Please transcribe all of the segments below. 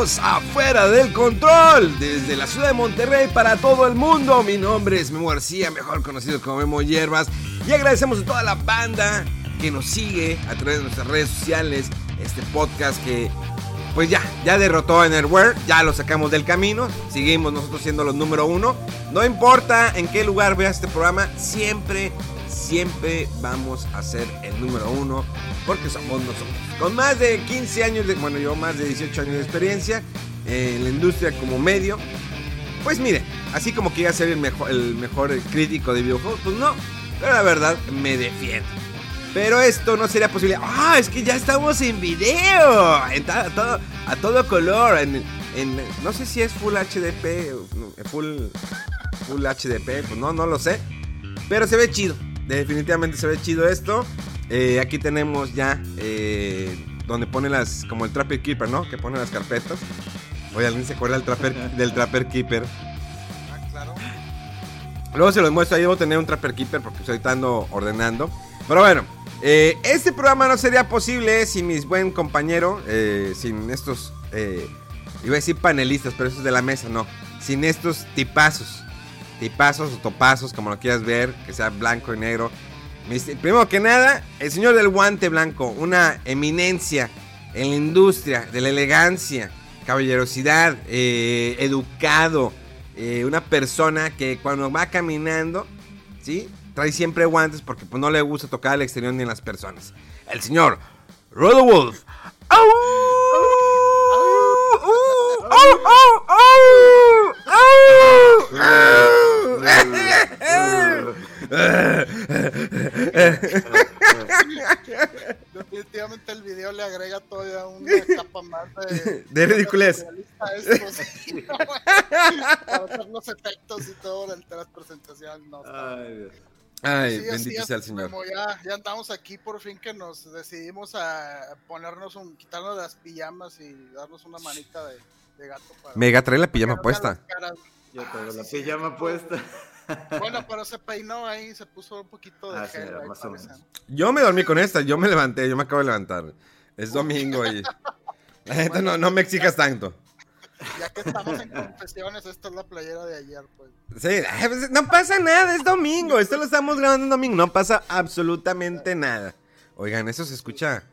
Bienvenidos a del Control, desde la ciudad de Monterrey para todo el mundo. Mi nombre es Memo García, mejor conocido como Memo Hierbas, y agradecemos a toda la banda que nos sigue a través de nuestras redes sociales. Este podcast que, pues ya, ya derrotó a Enerware, ya lo sacamos del camino, seguimos nosotros siendo los número uno. No importa en qué lugar veas este programa, siempre siempre vamos a ser el número uno porque somos nosotros. Con más de 15 años, de, bueno, yo más de 18 años de experiencia en la industria como medio, pues mire, así como que iba a ser el mejor, el mejor crítico de videojuegos, pues no, pero la verdad me defiendo. Pero esto no sería posible. Ah, es que ya estamos en video. a, todo, a todo color. En, en, no sé si es Full HDP. Full, full HDP. Pues no, no lo sé. Pero se ve chido definitivamente se ve chido esto. Eh, aquí tenemos ya eh, donde pone las, como el Trapper Keeper, ¿no? Que pone las carpetas. Oye, ¿alguien se acuerda del Trapper, del trapper Keeper? Ah, claro. Luego se los muestro, ahí debo tener un Trapper Keeper porque estoy estando ordenando. Pero bueno, eh, este programa no sería posible sin mis buen compañero, sin estos, iba a decir panelistas, pero eso es de la mesa, no. Sin estos tipazos tipazos o topazos, como lo quieras ver, que sea blanco y negro. Primero que nada, el señor del guante blanco, una eminencia en la industria de la elegancia, caballerosidad, eh, educado, eh, una persona que cuando va caminando, ¿sí? Trae siempre guantes porque pues, no le gusta tocar al exterior ni las personas. El señor Rodolfo Definitivamente el video le agrega todavía una capa más de, de ridiculez. Para hacer los efectos y todo en la presentación. No, Ay, Dios. Ay, bendito sea el Señor. ya, ya, andamos aquí por fin que nos decidimos a ponernos un, quitarnos las pijamas y darnos una manita de, de gato. Para Mega trae la pijama puesta. Yo tengo la pijama puesta. Bueno, pero se peinó ahí, se puso un poquito de ah, gel. yo me dormí con esta, yo me levanté, yo me acabo de levantar. Es domingo y la gente no, no me exijas tanto. Ya que estamos en confesiones, esta es la playera de ayer, pues. Sí, pues, no pasa nada, es domingo. Esto lo estamos grabando en domingo. No pasa absolutamente nada. Oigan, eso se escucha.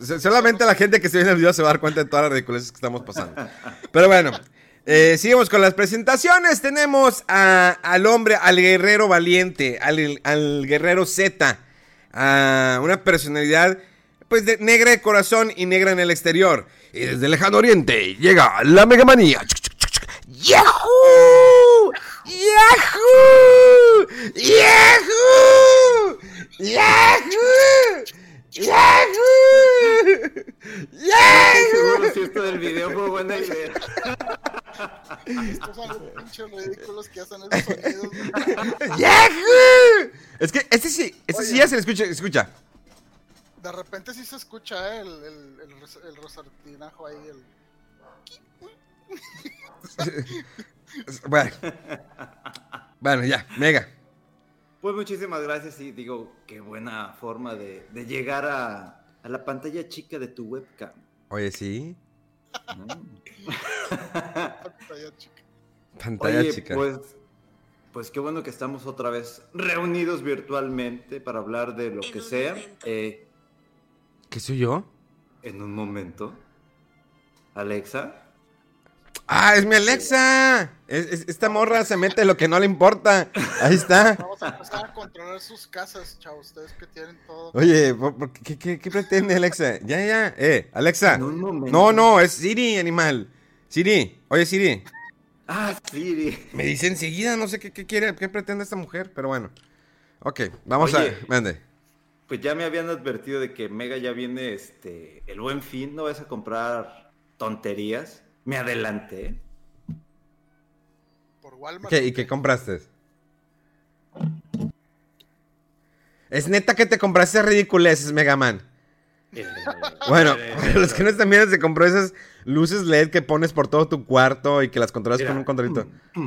Solamente la gente que se ve en el video se va a dar cuenta de todas las ridiculeces que estamos pasando. Pero bueno, eh, seguimos con las presentaciones. Tenemos al hombre, al guerrero valiente, al, guerrero Z, a una personalidad pues de negra de corazón y negra en el exterior. Y desde el lejano oriente llega la Megamanía. ¡Yahoo! ¡Yahoo! ¡Yahoo! ¡Yahoo! ¡Yahoo! ¡Yahoo! Si esto del video fue buena idea. Estos son los pinches ridículos que hacen esos sonidos. ¡Yahoo! Es que este sí, este sí ya se le escucha, escucha. De repente sí se escucha ¿eh? el, el, el, el rosartinajo ahí. El... bueno. bueno, ya, mega. Pues muchísimas gracias y digo, qué buena forma de, llegar a, la pantalla chica de tu webcam. Oye, sí. pantalla chica. Pantalla chica. Pues, pues qué bueno que estamos otra vez reunidos virtualmente para hablar de lo que sea. Eh, ¿Qué soy yo? En un momento. Alexa. Ah, es mi Alexa. Es- es- esta morra se mete lo que no le importa. Ahí está. Vamos a empezar a controlar sus casas, chavos. Ustedes que tienen todo. Oye, ¿por- por qué, qué- qué pretende Alexa? Ya, ya. Eh, Alexa. No, no, es Siri, animal. Siri. Oye, Siri. Ah, Siri. Me dice enseguida, no sé qué, qué quiere, qué pretende esta mujer, pero bueno. Ok, vamos Oye. a. Mande. Pues ya me habían advertido de que Mega ya viene este el buen fin, no vas a comprar tonterías. Me adelanté. Por Walmart. ¿Qué, ¿Y qué compraste? Es neta que te compraste ridiculeces, Mega Man. Eh, Bueno, eh, para los que no están viendo, se compró esas luces LED que pones por todo tu cuarto y que las controlas Mira. con un controlito.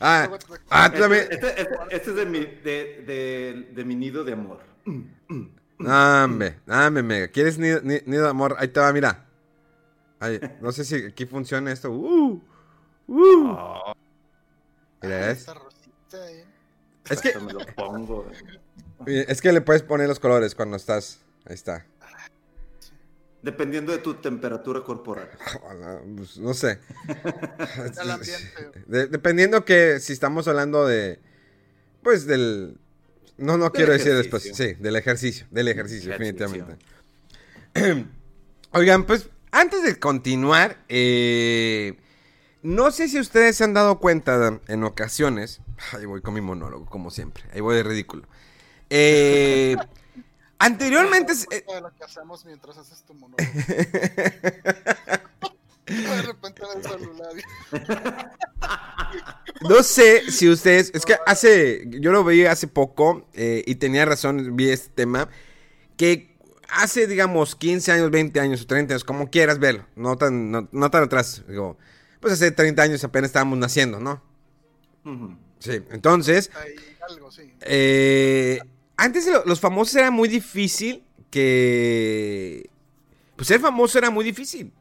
ah, ah, tú también. este- este- este es de mi, de, de- de mi nido de amor. Dame, dame, Mega. ¿Quieres nido, ni- nido de amor? Ahí te va, mira. No sé si aquí funciona esto. Uh, uh. Mira, es, Esta rosita, eh. es que me lo pongo. es que le puedes poner los colores cuando estás. Ahí está. Dependiendo de tu temperatura corporal. Ojalá, pues, no sé. Al ambiente. De- dependiendo que si estamos hablando de. Pues del. No, no Del quiero decir después. Sí, del ejercicio. Del ejercicio, Ejercicio. definitivamente. Oigan, pues antes de continuar, eh, no sé si ustedes se han dado cuenta en ocasiones. Ahí voy con mi monólogo, como siempre. Ahí voy de ridículo. Eh, anteriormente. Me eh, de lo que hacemos mientras haces tu monólogo. de repente en el celular. No sé si ustedes. Es que hace. Yo lo veía hace poco eh, y tenía razón, vi este tema. Que hace, digamos, 15 años, 20 años o 30 años, como quieras verlo. No tan, no, no tan atrás. Digo, pues hace 30 años apenas estábamos naciendo, ¿no? Sí, entonces. Ahí algo, sí. eh, antes lo- los famosos era muy difícil que. Pues ser famoso era muy difícil.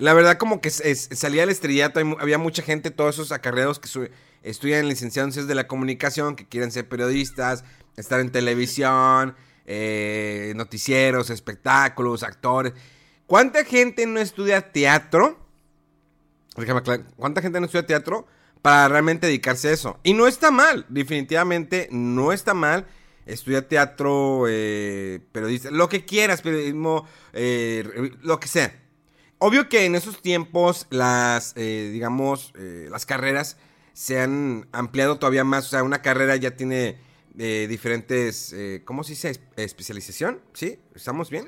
La verdad, como que salía el estrellato, había mucha gente, todos esos acarreados que estudian licenciados de la comunicación, que quieren ser periodistas, estar en televisión, eh, noticieros, espectáculos, actores. ¿Cuánta gente no estudia teatro? ¿Cuánta gente no estudia teatro para realmente dedicarse a eso? Y no está mal, definitivamente no está mal. Estudia teatro, eh, periodista, lo que quieras, periodismo, eh, lo que sea. Obvio que en esos tiempos las, eh, digamos, eh, las carreras se han ampliado todavía más. O sea, una carrera ya tiene eh, diferentes, eh, ¿cómo se dice? Es- Especialización, ¿sí? ¿Estamos bien?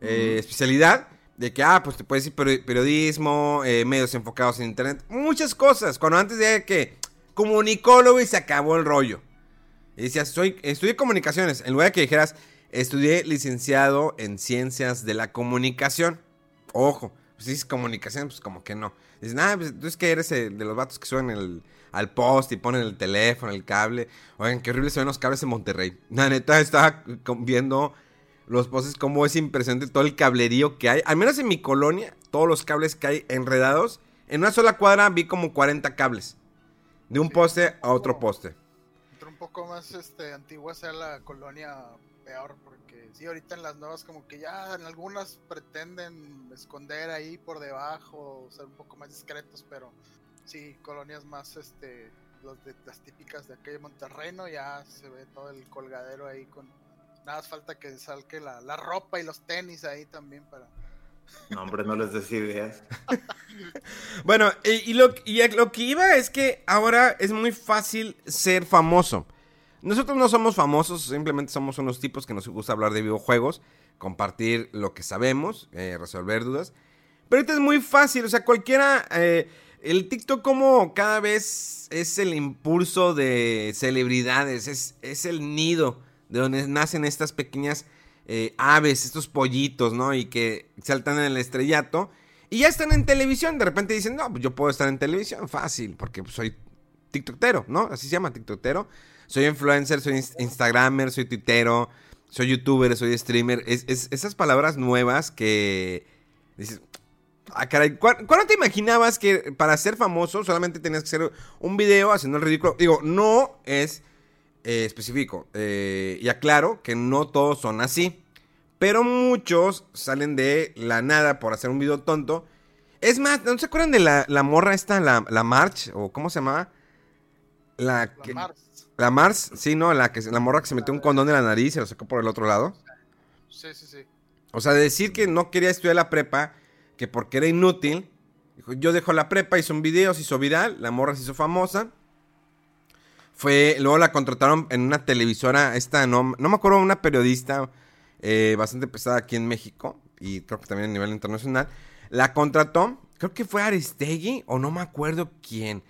Eh, especialidad. De que, ah, pues te puedes decir peri- periodismo, medios enfocados en internet, muchas cosas. Cuando antes de que comunicólogo y se acabó el rollo. Y decías, soy, estudié comunicaciones. En lugar de que dijeras, estudié licenciado en ciencias de la comunicación. Ojo, pues dices comunicación, pues como que no. Dices, nah, pues tú es que eres el de los vatos que suben el, al post y ponen el teléfono, el cable. Oigan, qué horrible se ven los cables en Monterrey. La neta, estaba viendo los postes, cómo es impresionante todo el cablerío que hay. Al menos en mi colonia, todos los cables que hay enredados. En una sola cuadra vi como 40 cables. De un Sí, poste a otro como- poste. Entre un poco más este, antigua sea la colonia peor, porque sí, ahorita en las nuevas como que ya en algunas pretenden esconder ahí por debajo, ser un poco más discretos, pero sí, colonias más, este, los de, las típicas de aquel Monterrey, ¿no? Ya se ve todo el colgadero ahí con... Nada más falta que salque la, la ropa y los tenis ahí también para... No, hombre, no les des ideas. Bueno, y, y lo, y lo que iba es que ahora es muy fácil ser famoso. Nosotros no somos famosos, simplemente somos unos tipos que nos gusta hablar de videojuegos, compartir lo que sabemos, eh, resolver dudas. Pero ahorita es muy fácil, o sea, cualquiera... eh, el TikTok como cada vez es el impulso de celebridades, es, es el nido de donde nacen estas pequeñas eh, aves, estos pollitos, ¿no? Y que saltan en el estrellato. Y ya están en televisión. De repente dicen, no, pues yo puedo estar en televisión. Fácil, porque soy TikToktero, ¿no? Así se llama, TikToktero. Soy influencer, soy ins- Instagramer, soy tuitero, soy youtuber, soy streamer. Es, es- esas palabras nuevas que dices, ah, caray, ¿cu- ¿cuándo te imaginabas que para ser famoso solamente tenías que hacer un video haciendo el ridículo? Digo, no es eh, específico. eh, y aclaro que no todos son así. Pero muchos salen de la nada por hacer un video tonto. Es más, ¿no se acuerdan de la, la morra esta, la, la March? ¿O cómo se llamaba? La, La que, Mars. la Mars, sí, ¿no? La, que, la morra que se metió un condón en la nariz y se lo sacó por el otro lado. Sí, sí, sí. O sea, decir que no quería estudiar la prepa, que porque era inútil. Dijo, yo dejo la prepa, hizo un video, se hizo viral, la morra se hizo famosa. Fue, luego la contrataron en una televisora, esta, no, no me acuerdo, una periodista eh, bastante pesada aquí en México, y creo que también a nivel internacional. La contrató, creo que fue Aristegui, o no me acuerdo quién.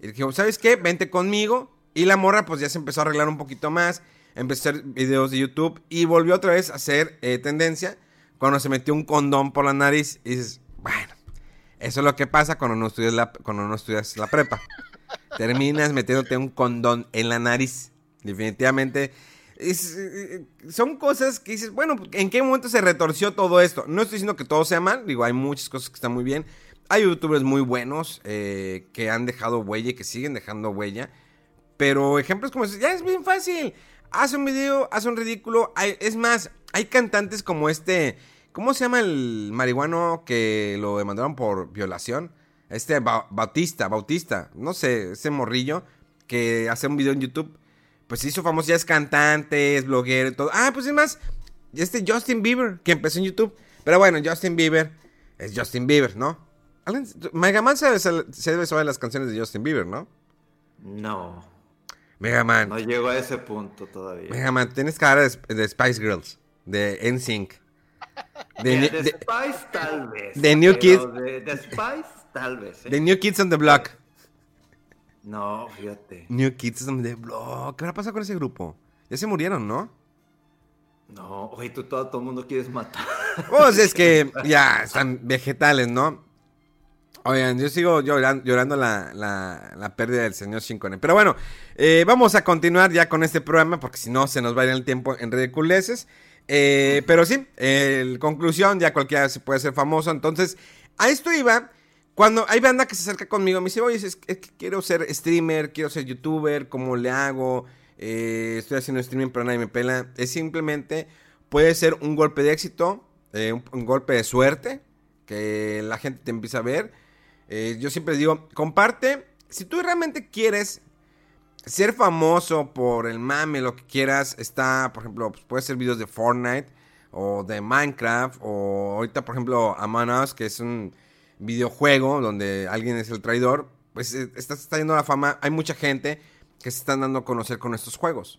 Y dijo, ¿sabes qué? Vente conmigo. Y la morra pues ya se empezó a arreglar un poquito más. Empezó a hacer videos de YouTube y volvió otra vez a hacer eh, tendencia cuando se metió un condón por la nariz. Y dices, bueno, eso es lo que pasa cuando no estudias la, cuando no estudias la prepa. Terminas metiéndote un condón en la nariz. Definitivamente. es, eh, son cosas que dices, bueno, ¿en qué momento se retorció todo esto? No estoy diciendo que todo sea mal, digo, hay muchas cosas que están muy bien. Hay youtubers muy buenos eh, que han dejado huella y que siguen dejando huella. Pero ejemplos como esos, ya es bien fácil. Hace un video, hace un ridículo. Hay- es más, hay cantantes como este. ¿Cómo se llama el marihuano que lo demandaron por violación? Este Ba- Bautista, Bautista. No sé, ese morrillo que hace un video en YouTube. Pues se hizo famoso, ya es cantante, es bloguero y todo. Ah, pues es más, este Justin Bieber, que empezó en YouTube. Pero bueno, Justin Bieber es Justin Bieber, ¿no? ¿Alguien- Mega Man se, se debe saber las canciones de Justin Bieber, ¿no? No, Mega Man. no llego a ese punto todavía. Mega Man, tienes cara de, de Spice Girls, de NSYNC. De, de de- Spice tal vez. de New Kids. De, de Spice tal vez. ¿eh? de New Kids on the Block. No, fíjate. New Kids on the Block. ¿Qué habrá pasado con ese grupo? Ya se murieron, ¿no? No, oye, tú todo, todo el mundo quieres matar. Pues es que ya están vegetales, ¿no? Oigan, yo sigo lloran- llorando, la, la- la pérdida del señor Shinkone. Pero bueno, eh, vamos a continuar ya con este programa porque si no se nos va a ir el tiempo en ridiculeces. Eh, pero sí, en conclusión, ya cualquiera se puede ser famoso. Entonces, a esto iba. Cuando hay banda que se acerca conmigo, me dice, oye, es que es que quiero ser streamer, quiero ser youtuber, ¿cómo le hago? Eh, estoy haciendo streaming, pero nadie me pela. Es simplemente, puede ser un golpe de éxito, eh, un, un golpe de suerte, que la gente te empieza a ver. Eh, yo siempre digo, comparte. Si tú realmente quieres ser famoso por el mame, lo que quieras, está, por ejemplo, pues, puede ser videos de Fortnite o de Minecraft o ahorita, por ejemplo, Among Us, que es un videojuego donde alguien es el traidor, pues eh, está, está yendo la fama. Hay mucha gente que se están dando a conocer con estos juegos.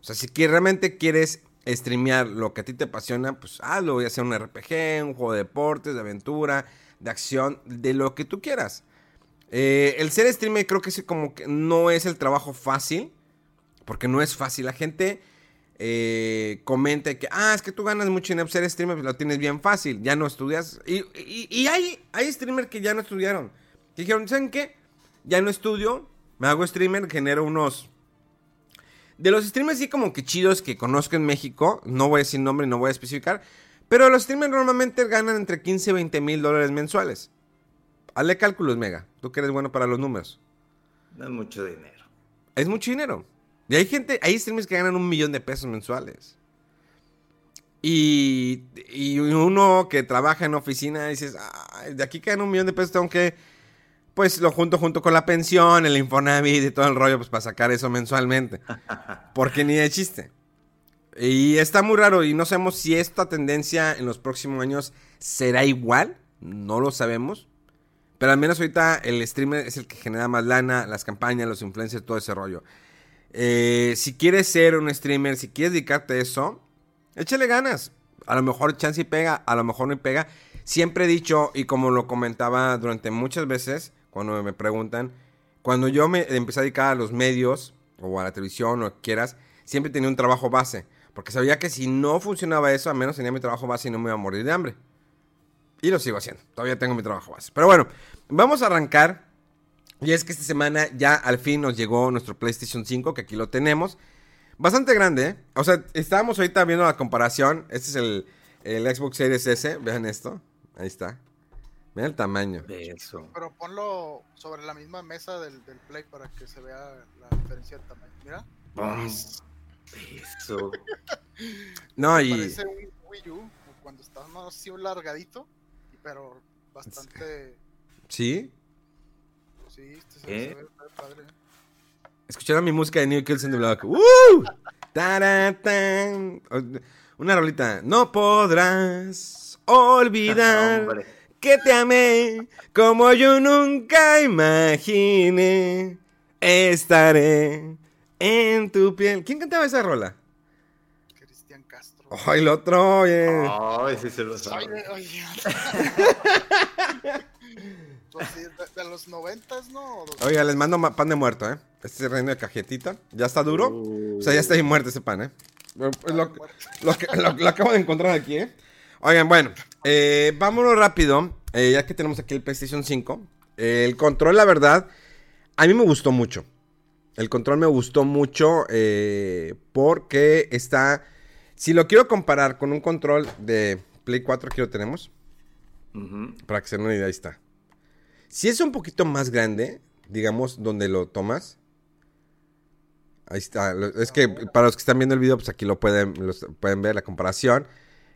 O sea, si realmente quieres streamear lo que a ti te apasiona, pues hazlo, ya sea un RPG, un juego de deportes, de aventura, de acción, de lo que tú quieras. Eh, el ser streamer creo que es como que no es el trabajo fácil, porque no es fácil. La gente eh, comenta que, ah, es que tú ganas mucho por ser streamer, pues lo tienes bien fácil, ya no estudias. Y, y- y hay, hay streamers que ya no estudiaron. Que dijeron, ¿saben qué? Ya no estudio, me hago streamer, genero unos... De los streamers sí como que chidos que conozco en México, no voy a decir nombre, no voy a especificar, pero los streamers normalmente ganan entre 15 y 20 mil dólares mensuales. Hazle cálculos, Mega, tú que eres bueno para los números. No es mucho dinero. Es mucho dinero. Y hay gente, hay streamers que ganan un millón de pesos mensuales. Y, y uno que trabaja en oficina dices, "Ay, de aquí que gano un millón de pesos tengo que, pues lo junto junto con la pensión, el Infonavit y todo el rollo, pues para sacar eso mensualmente. Porque ni de chiste. Y está muy raro y no sabemos si esta tendencia en los próximos años será igual. No lo sabemos. Pero al menos ahorita el streamer es el que genera más lana, las campañas, los influencers, todo ese rollo. Eh, si quieres ser un streamer, si quieres dedicarte a eso, échale ganas. A lo mejor chance y pega, a lo mejor no y pega. Siempre he dicho, y como lo comentaba durante muchas veces, cuando me preguntan, cuando yo me empecé a dedicar a los medios, o a la televisión, o quieras, siempre tenía un trabajo base. Porque sabía que si no funcionaba eso, al menos tenía mi trabajo base y no me iba a morir de hambre. Y lo sigo haciendo. Todavía tengo mi trabajo base. Pero bueno, vamos a arrancar. Y es que esta semana ya al fin nos llegó nuestro PlayStation 5, que aquí lo tenemos. Bastante grande, ¿eh? O sea, estábamos ahorita viendo la comparación. Este es el, el Xbox Series S. Vean esto. Ahí está. Vean el tamaño. De eso. Pero ponlo sobre la misma mesa del, del Play para que se vea la diferencia de tamaño. Mira, Bum. Eso. No, y... parece un Wii U, cuando estaba más así largadito, pero bastante. ¿Sí? Sí, este se, ¿Eh? se ve padre. Escucharon mi música de New Kills in the Block. ¡Woo! Taratán. Una rolita. No podrás olvidar Hombre. que te amé como yo nunca imaginé. Estaré en tu piel. ¿Quién cantaba esa rola? Cristian Castro. Ay, el otro, oye. Ay, sí se lo Oye, sabe. oye. Pues sí, de, de los noventas, ¿no? Oiga, les mando ma- pan de muerto, ¿eh? Este reino de cajetita. ¿Ya está duro? Uh. O sea, ya está ahí muerto ese pan, ¿eh? Lo, lo- lo que- lo- lo acabo de encontrar aquí, ¿eh? Oigan, bueno, eh, vámonos rápido, eh, ya que tenemos aquí el PlayStation 5. Eh, el control, la verdad, a mí me gustó mucho. El control me gustó mucho eh, porque está... Si lo quiero comparar con un control de Play 4, aquí lo tenemos. Para que se den una idea, ahí está. Si es un poquito más grande, digamos, donde lo tomas. Ahí está. Es que para los que están viendo el video, pues aquí lo pueden, los- pueden ver la comparación.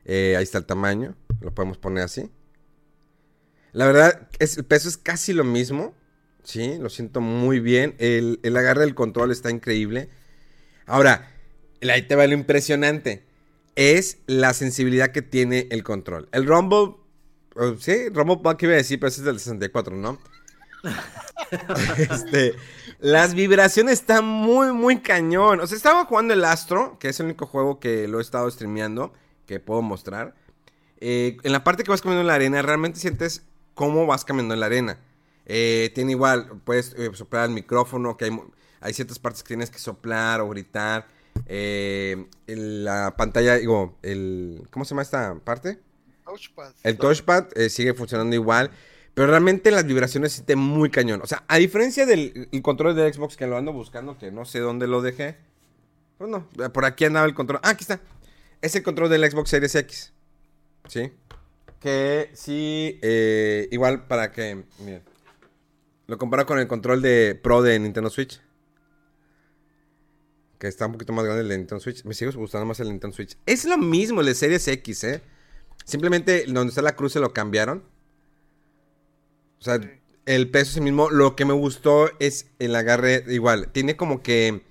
Eh, ahí está el tamaño. Lo podemos poner así. La verdad, es, el peso es casi lo mismo. Sí, lo siento muy bien. El, el agarre del control está increíble. Ahora, ahí te va lo impresionante. Es la sensibilidad que tiene el control. El Rumble Oh, Sí, Rumble Pack iba a decir, pero ese es del 64, ¿no? este, las vibraciones están muy, muy cañón. O sea, estaba jugando el Astro, que es el único juego que lo he estado streameando, que puedo mostrar. Eh, en la parte que vas caminando en la arena, realmente sientes cómo vas caminando en la arena. Eh, tiene igual, puedes eh, soplar el micrófono, que hay, hay ciertas partes que tienes que soplar o gritar. Eh, la pantalla, digo, el... ¿Cómo se llama esta parte? Touchpad. El touchpad sigue funcionando igual. Pero realmente las vibraciones se sienten muy cañón. O sea, a diferencia del el control de Xbox que lo ando buscando, que no sé dónde lo dejé. Pues no, por aquí andaba el control. Ah, aquí está. Es el control del Xbox Series X. ¿Sí? Que sí, eh, igual para que... Miren. Lo comparo con el control de Pro de Nintendo Switch. Que está un poquito más grande el de Nintendo Switch. Me sigue gustando más el Nintendo Switch. Es lo mismo el de Series X, ¿eh? Simplemente donde está la cruz se lo cambiaron. O sea, Sí. el peso es el mismo. Lo que me gustó es el agarre igual. Tiene como que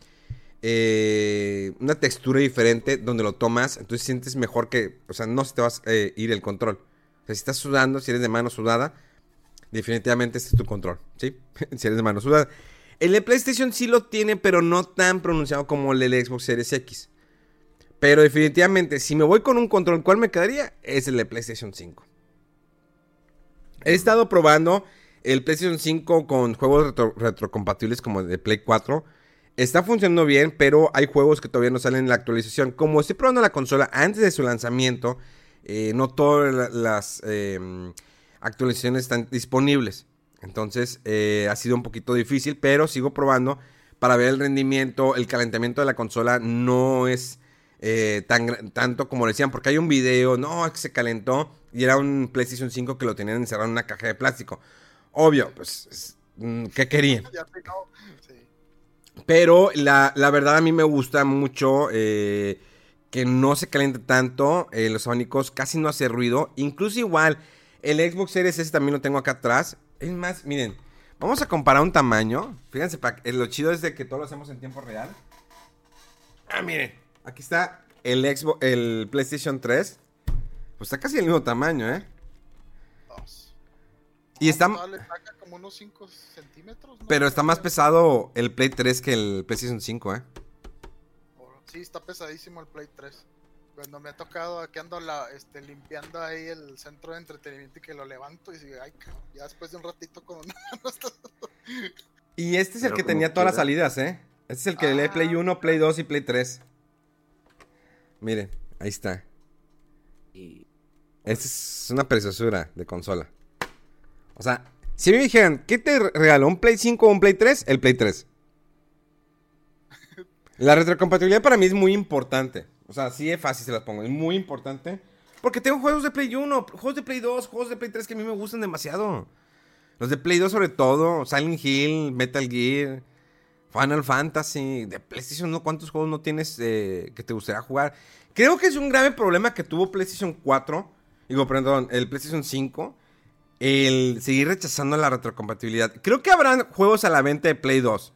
eh, una textura diferente donde lo tomas. Entonces sientes mejor que... O sea, no se te va a eh, ir el control. O sea, si estás sudando, si eres de mano sudada, definitivamente este es tu control. ¿Sí? si eres de mano sudada. El de PlayStation sí lo tiene, pero no tan pronunciado como el del Xbox Series X. Pero definitivamente, si me voy con un control, ¿cuál me quedaría? Es el de PlayStation 5. He estado probando el PlayStation 5 con juegos retro- retrocompatibles como de Play 4. Está funcionando bien, pero hay juegos que todavía no salen en la actualización. Como estoy probando la consola antes de su lanzamiento, eh, no todas la- las eh, actualizaciones están disponibles. Entonces eh, ha sido un poquito difícil, pero sigo probando para ver el rendimiento, el calentamiento de la consola no es eh, tan tanto como decían, porque hay un video, no, es que se calentó y era un PlayStation 5 que lo tenían encerrado en una caja de plástico. Obvio, pues, es- mm, ¿qué querían? Pero la, la verdad a mí me gusta mucho eh, que no se caliente tanto. los abanicos casi no hace ruido. Incluso igual, el Xbox Series S también lo tengo acá atrás. Es más, miren, vamos a comparar un tamaño. Fíjense, eh, lo chido es de que todo lo hacemos en tiempo real. Ah, miren, aquí está el, Xbox, el PlayStation 3. Pues está casi el mismo tamaño, ¿eh? Dos. Y está, No, le saca como unos 5 centímetros. ¿no? pero está más pesado el Play 3 que el PlayStation 5, ¿eh? Sí, está pesadísimo el Play 3. Cuando me ha tocado que ando la, este, limpiando ahí el centro de entretenimiento y que lo levanto y digo, ay, cabrón", ya después de un ratito con una Y este es el Pero que tenía todas las salidas, ¿eh? Este es el que lee Ah. Play 1, Play 2 y Play 3. Miren, ahí está. Y Esta es una preciosura de consola. O sea, si me dijeran, ¿qué te regaló? ¿Un Play 5 o un Play 3? El Play 3. La retrocompatibilidad para mí es muy importante. O sea, sí es fácil, se las pongo. Es muy importante. Porque tengo juegos de Play 1, juegos de Play 2, juegos de Play 3 que a mí me gustan demasiado. Los de Play 2 sobre todo, Silent Hill, Metal Gear. Final Fantasy, de PlayStation 1, ¿cuántos juegos no tienes eh, que te gustaría jugar? Creo que es un grave problema que tuvo PlayStation 4, digo, perdón, el PlayStation 5, el seguir rechazando la retrocompatibilidad. Creo que habrán juegos a la venta de Play 2.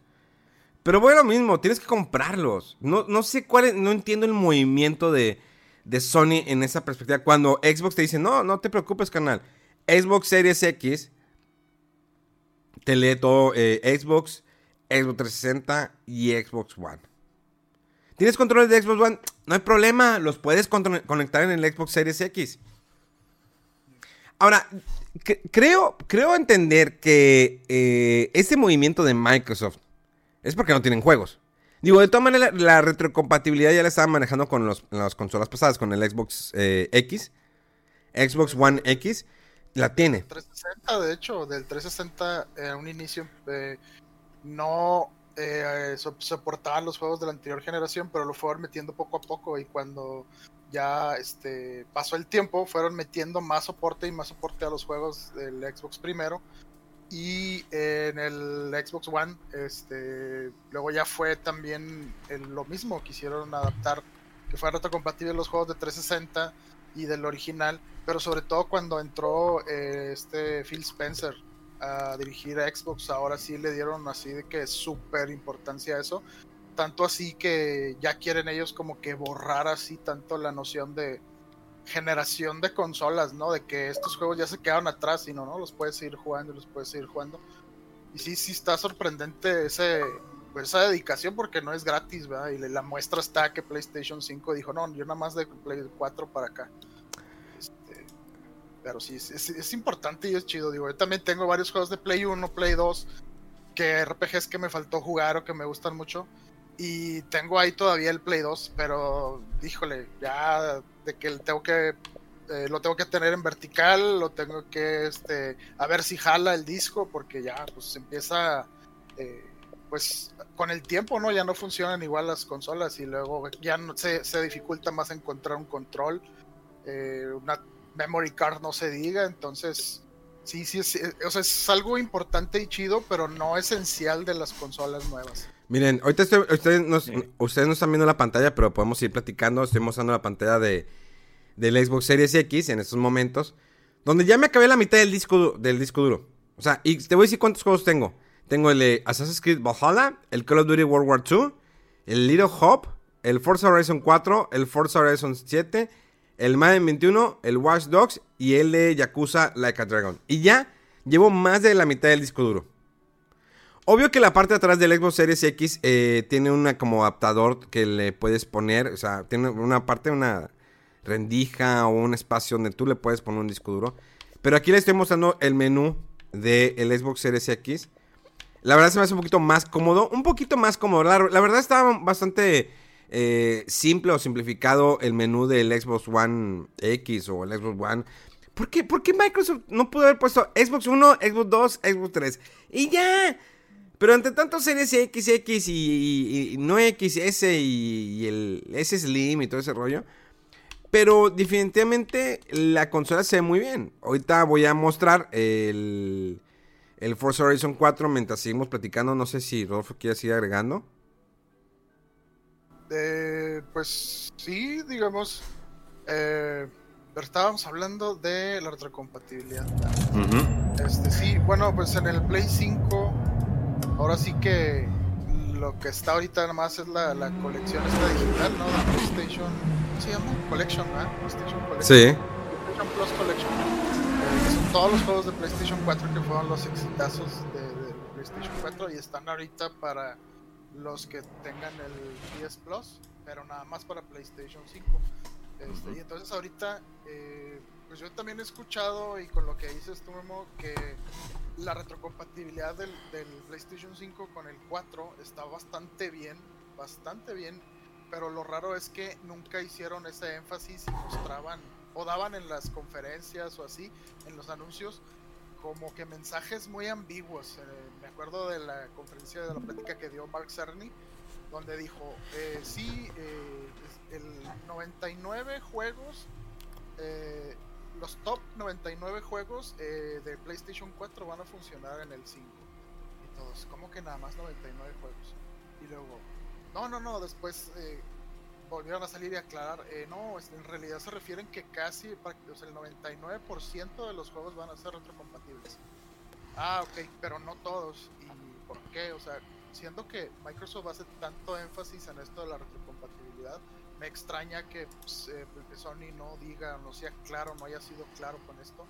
Pero voy a lo mismo, tienes que comprarlos. No, no sé cuál es, no entiendo el movimiento de, de Sony en esa perspectiva. Cuando Xbox te dice, no, no te preocupes, canal. Xbox Series X te lee todo eh, Xbox, Xbox 360 y Xbox One. ¿Tienes controles de Xbox One? No hay problema, los puedes conectar en el Xbox Series X. Ahora, creo, creo entender que eh, ese movimiento de Microsoft es porque no tienen juegos. Digo, de todas maneras, la retrocompatibilidad ya la estaban manejando con las consolas pasadas, con el Xbox eh, X, Xbox One X, la tiene. 360, de hecho, del 360 a un inicio eh, no eh, soportaba los juegos de la anterior generación, pero lo fueron metiendo poco a poco y cuando ya este, pasó el tiempo, fueron metiendo más soporte y más soporte a los juegos del Xbox primero y en el Xbox One, este, luego ya fue también lo mismo, quisieron adaptar que fuera retrocompatible los juegos de 360 y del original, pero sobre todo cuando entró eh, este Phil Spencer a dirigir Xbox, ahora sí le dieron así de que súper importancia a eso, tanto así que ya quieren ellos como que borrar así tanto la noción de, generación de consolas, ¿no? De que estos juegos ya se quedaron atrás y no. Los puedes seguir jugando y los puedes seguir jugando. Y sí, sí está sorprendente ese, pues, esa dedicación porque no es gratis, ¿verdad? Y la muestra está que PlayStation 5 dijo, no, yo nada más de Play 4 para acá. Este, pero sí, es, es, importante y es chido. Digo, yo también tengo varios juegos de Play 1, Play 2, que RPGs que me faltó jugar o que me gustan mucho. Y tengo ahí todavía el Play 2, pero híjole, ya de que eh, lo tengo que tener en vertical, lo tengo que este a ver si jala el disco porque ya pues empieza eh, pues con el tiempo, ¿no? Ya no funcionan igual las consolas y luego ya no, se, se dificulta más encontrar un control, eh, una memory card no se diga, entonces sí, sí, es, o sea, es algo importante y chido, pero no esencial de las consolas nuevas. Miren, ahorita ustedes, no están viendo la pantalla, pero podemos ir platicando. Estoy mostrando la pantalla de, del Xbox Series X en estos momentos. Donde ya me acabé la mitad del disco, del disco duro. O sea, y te voy a decir cuántos juegos tengo. Tengo el Assassin's Creed Valhalla, el Call of Duty World War II, el Little Hope, el Forza Horizon 4, el Forza Horizon 7, el Madden 21, el Watch Dogs y el de Yakuza Like a Dragon. Y ya llevo más de la mitad del disco duro. Obvio que la parte de atrás del Xbox Series X eh, tiene una como adaptador que le puedes poner, o sea, tiene una parte, una rendija o un espacio donde tú le puedes poner un disco duro. Pero aquí le estoy mostrando el menú del Xbox Series X. La verdad se me hace un poquito más cómodo, un poquito más cómodo. La, verdad estaba bastante eh, simple o simplificado el menú del Xbox One X o el Xbox One. ¿Por qué, ¿Por qué Microsoft no pudo haber puesto Xbox 1, Xbox 2, Xbox 3? Y ya. Pero entre tanto Series X, X y, no XS y, el S Slim y todo ese rollo. Pero definitivamente la consola se ve muy bien. Ahorita voy a mostrar el, el Forza Horizon 4 mientras seguimos platicando. No sé si Rodolfo quiere seguir agregando. Eh, pues sí, digamos. Eh, pero estábamos hablando de la retrocompatibilidad. Este sí, bueno, pues en el Play 5 ahora sí que lo que está ahorita nada más es la, la colección esta digital, ¿no? De PlayStation, ¿cómo se llama? Collection, ¿ah? PlayStation Collection. Sí. PlayStation Plus Collection. Eh, son todos los juegos de PlayStation 4 que fueron los exitazos de, de, PlayStation 4 y están ahorita para los que tengan el PS Plus, pero nada más para PlayStation 5. Este, Y entonces ahorita, eh, pues yo también he escuchado y con lo que dices tú, Memo, que la retrocompatibilidad del, PlayStation 5 con el 4 está bastante bien, bastante bien, pero lo raro es que nunca hicieron ese énfasis y mostraban o daban en las conferencias o así, en los anuncios, como que mensajes muy ambiguos. Eh, me acuerdo de la conferencia de la plática que dio Mark Cerny, donde dijo, eh, sí, eh, el 99 juegos eh, los top 99 juegos eh, de PlayStation 4 van a funcionar en el 5. Y todos, ¿cómo que nada más 99 juegos? Y luego, no, no, no, después eh, volvieron a salir y aclarar, eh, no, en realidad se refieren que casi, o sea, el 99% de los juegos van a ser retrocompatibles. Ah, ok, pero no todos. ¿Y por qué? O sea, siendo que Microsoft hace tanto énfasis en esto de la retrocompatibilidad, me extraña que pues, eh, Sony no diga, no sea claro, no haya sido claro con esto.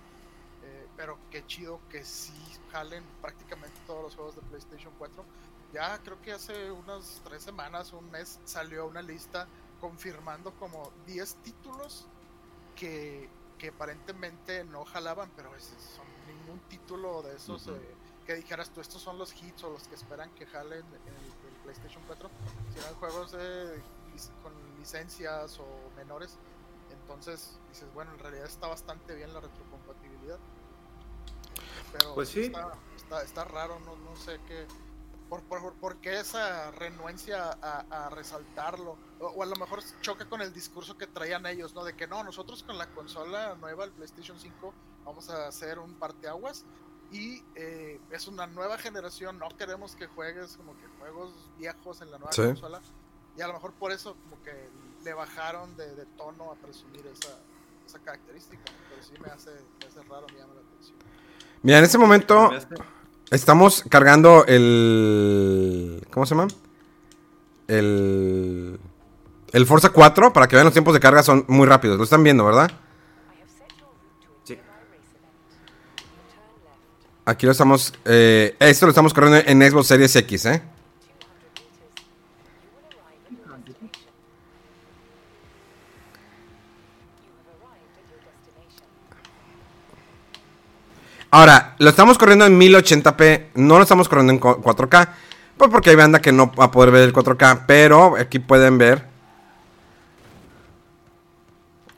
Eh, pero qué chido que sí jalen prácticamente todos los juegos de PlayStation 4. Ya creo que hace unas tres semanas, un mes, salió una lista confirmando como 10 títulos que, que aparentemente no jalaban, pero ese son ningún título de esos Ujú. eh, que dijeras tú, estos son los hits o los que esperan que jalen en el, el PlayStation 4. Si eran juegos de, con licencias o menores, entonces dices, bueno, en realidad está bastante bien la retrocompatibilidad. Pero Pues sí. Está, está, está raro, no, no sé qué. ¿Por, por, por qué esa renuencia a, a resaltarlo? O, o a lo mejor choca con el discurso que traían ellos, ¿no? De que no, nosotros con la consola nueva, el PlayStation 5, vamos a hacer un parteaguas. Y eh, es una nueva generación, no queremos que juegues como que juegos viejos en la nueva Sí. consola. Y a lo mejor por eso como que le bajaron de, de tono a presumir esa, esa característica. Pero sí me hace, me hace raro, me llama la atención. Mira, en este momento estamos cargando el. ¿Cómo se llama? El. El Forza 4, para que vean los tiempos de carga, son muy rápidos. Lo están viendo, ¿verdad? Sí. Aquí lo estamos. eh, esto lo estamos corriendo en Xbox Series X, ¿eh? Ahora, lo estamos corriendo en 1080p, no lo estamos corriendo en cu- 4K. Pues porque hay banda que no va a poder ver el 4K, pero aquí pueden ver.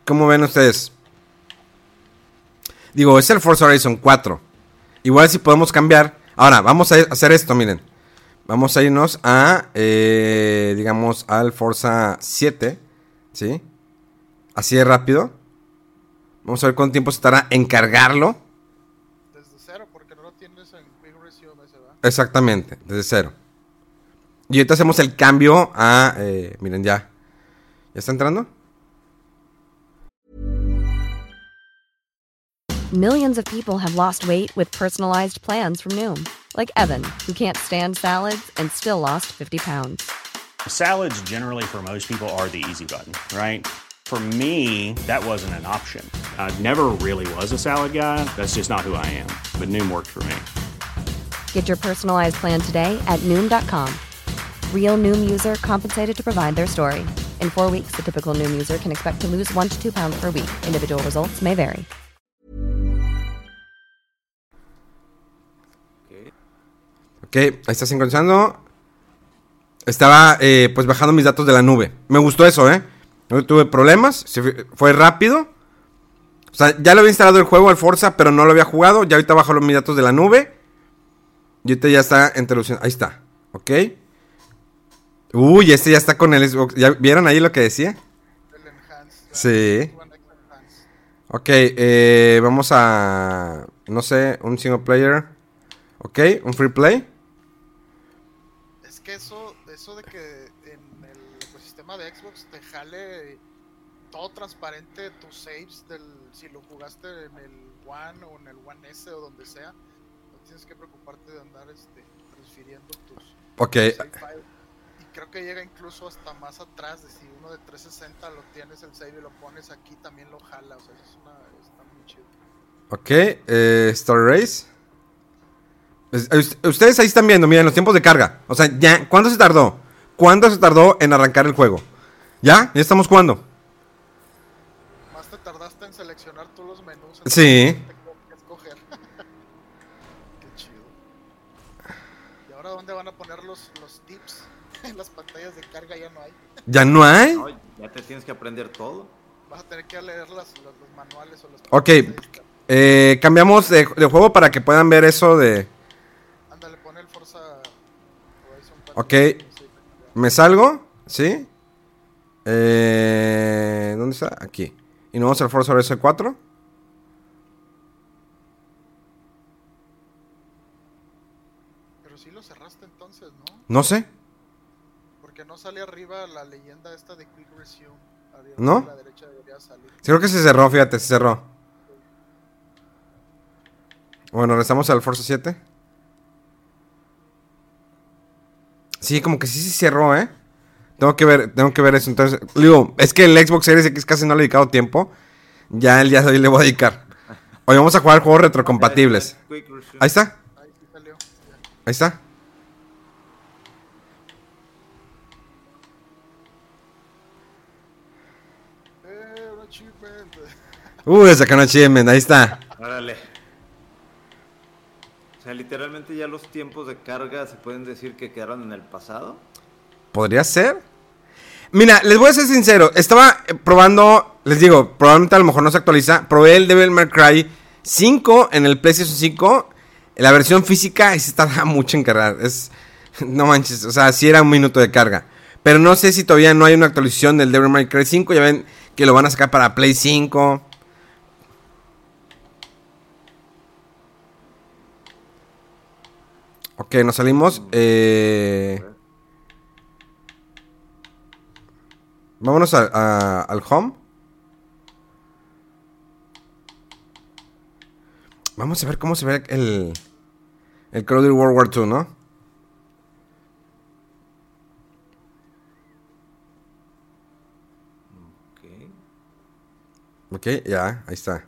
¿Cómo ven ustedes? Digo, es el Forza Horizon 4. Igual si podemos cambiar. Ahora, vamos a hacer esto, miren. Vamos a irnos a, eh, digamos, al Forza 7. ¿Sí? Así de rápido. Vamos a ver cuánto tiempo se estará en cargarlo. Desde cero, porque no lo tienes en Quick Resume, ese va. Exactamente, desde cero. Y ahorita hacemos el cambio a... eh, miren, ya. ¿Ya está entrando? Millions of people have lost weight with personalized plans from Noom, like Evan, who can't stand salads and still lost 50 pounds. Salads, generally, for most people, are the easy button, right? For me, that wasn't an option. I never really was a salad guy. That's just not who I am. But Noom worked for me. Get your personalized plan today at Noom.com. Real Noom user compensated to provide their story. In four weeks, the typical Noom user can expect to lose one to two pounds per week. Individual results may vary. Ok. Ok, ahí está sincronizando. Estaba eh, pues bajando mis datos de la nube. Me gustó eso, ¿eh? No tuve problemas. fue rápido. O sea, ya lo había instalado el juego, al Forza, pero no lo había jugado. Ya ahorita bajo los- mis datos de la nube. Y ahorita ya está en televisión. Ahí está. Ok. Uy, este ya está con el Xbox. ¿Ya vieron ahí lo que decía? El Enhance. Sí. Ok, eh, vamos a... No sé, un single player. Ok, un free play. Es que eso, eso de que en el ecosistema de Xbox te jale todo transparente tus saves del si lo jugaste en el One o en el One S o donde sea, tienes que preocuparte de andar este, transfiriendo tus Ok. Y creo que llega incluso hasta más atrás de si uno de 360 lo tienes el save y lo pones aquí también lo jala, o sea, eso es una, está muy chido. ok. Eh, Story Race. Es- us- Ustedes ahí están viendo, miren, los tiempos de carga. O sea, ya, ¿cuánto se tardó? ¿Cuánto se tardó en arrancar el juego? ¿Ya? ¿Ya estamos jugando? Más te tardaste en seleccionar tú los menús. Sí. entonces tengo que escoger. Qué chido. ¿Y ahora dónde van a poner los, los tips? En las pantallas de carga ya no hay. ¿Ya no te tienes que aprender todo. Vas a tener que leer las, los, los manuales o los Ok. Eh, cambiamos de, de juego para que puedan ver eso de... Ándale, pone el Forza Horizon 4. Ok. ¿Me salgo? ¿Sí? Eh, ¿Dónde está? Aquí. Y nos vamos al Forza Horizon 4. Pero sí los cerraste entonces, ¿no? No sé. Sale arriba la leyenda esta de Quick Resume. Arriba ¿No? A la derecha debería salir. Sí, creo que se cerró, fíjate, se cerró. Bueno, regresamos al Forza 7. Sí, como que sí se cerró, ¿eh? Tengo que ver, tengo que ver eso. Entonces, digo, es que el Xbox Series X casi no le he dedicado tiempo. Ya el día de hoy le voy a dedicar. Hoy vamos a jugar juegos retrocompatibles. Ahí está, Ahí sí salió. Ya. ahí está. Eh, un achievement. Uh, le sacaron achievement, ahí está. Órale. O sea, literalmente ya los tiempos de carga se pueden decir que quedaron en el pasado. ¿Podría ser? Mira, les voy a ser sincero. Estaba eh, probando, les digo, probablemente a lo mejor no se actualiza. Probé el Devil May Cry 5 en el PlayStation 5. La versión física se tarda mucho en cargar. Es, no manches, o sea, sí era un minuto de carga. Pero no sé si todavía no hay una actualización del Devil May Cry 5. Ya ven que lo van a sacar para Play 5. Ok, nos salimos. Eh... Vámonos a- a- al home. Vamos a ver cómo se ve el. El Duty World War II, ¿no? Ok. Ok, ya, ahí está.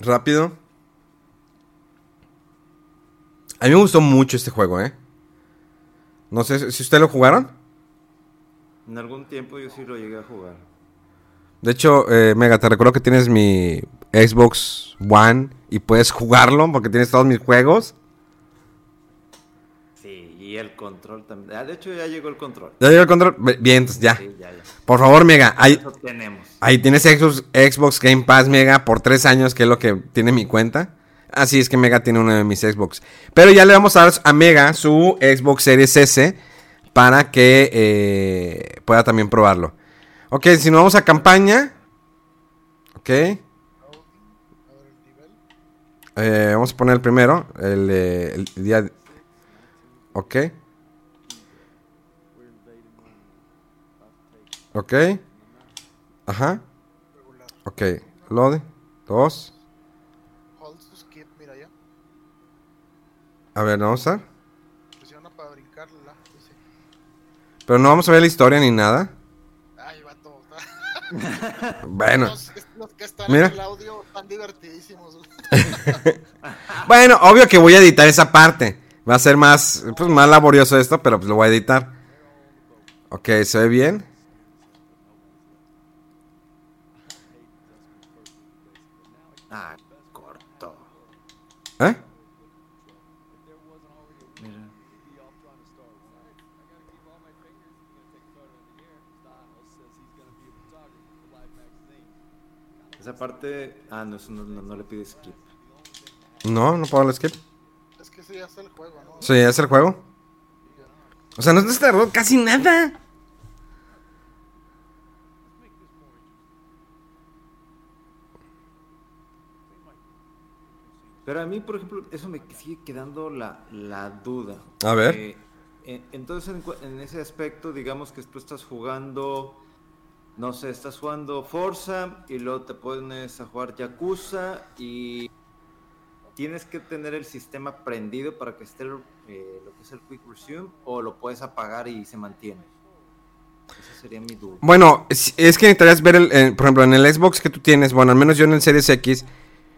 Rápido. A mí me gustó mucho este juego, ¿eh? No sé si ustedes lo jugaron. En algún tiempo yo sí lo llegué a jugar. De hecho, eh, Mega, te recuerdo que tienes mi Xbox One y puedes jugarlo porque tienes todos mis juegos. Sí, y el control también. Ah, de hecho ya llegó el control. ¿Ya llegó el control? Bien, entonces ya. Sí, ya, ya. Por favor, Mega, ahí, tienes Xbox, Xbox Game Pass, Mega, por tres años, que es lo que tiene mi cuenta. Así es que Mega tiene uno de mis Xbox. Pero ya le vamos a dar a Mega su Xbox Series S para que eh, pueda también probarlo. Ok, si nos vamos a campaña. Ok. Eh, vamos a poner el primero, el, el día... Ok. Ok. Ajá. Ok. Load. Dos. Hold to skip, mira ya. A ver, vamos a. Dice. Pero no vamos a ver la historia ni nada. Ay, vato. Bueno. Los, los que están Mira. en el audio están divertidísimos. Bueno, obvio que voy a editar esa parte. Va a ser más, pues, más laborioso esto, pero pues lo voy a editar. Ok, ¿se ve bien? Ah, corto. ¿Eh? Mira. Esa parte. Ah, no, eso no, no, no le pide skip. No, no puedo darle skip. es que sí, ya está el juego, ¿no? Sí, es el juego. O sea, no se tardó casi nada. Pero a mí, por ejemplo, eso me sigue quedando la, la duda. A ver. Eh, eh, entonces, en, en ese aspecto, digamos que tú estás jugando, no sé, estás jugando Forza y luego te pones a jugar Yakuza y tienes que tener el sistema prendido para que esté eh, lo que es el Quick Resume o lo puedes apagar y se mantiene. Esa sería mi duda. Bueno, es, es que necesitarías ver, el, eh, por ejemplo, en el Xbox que tú tienes, bueno, al menos yo en el Series X,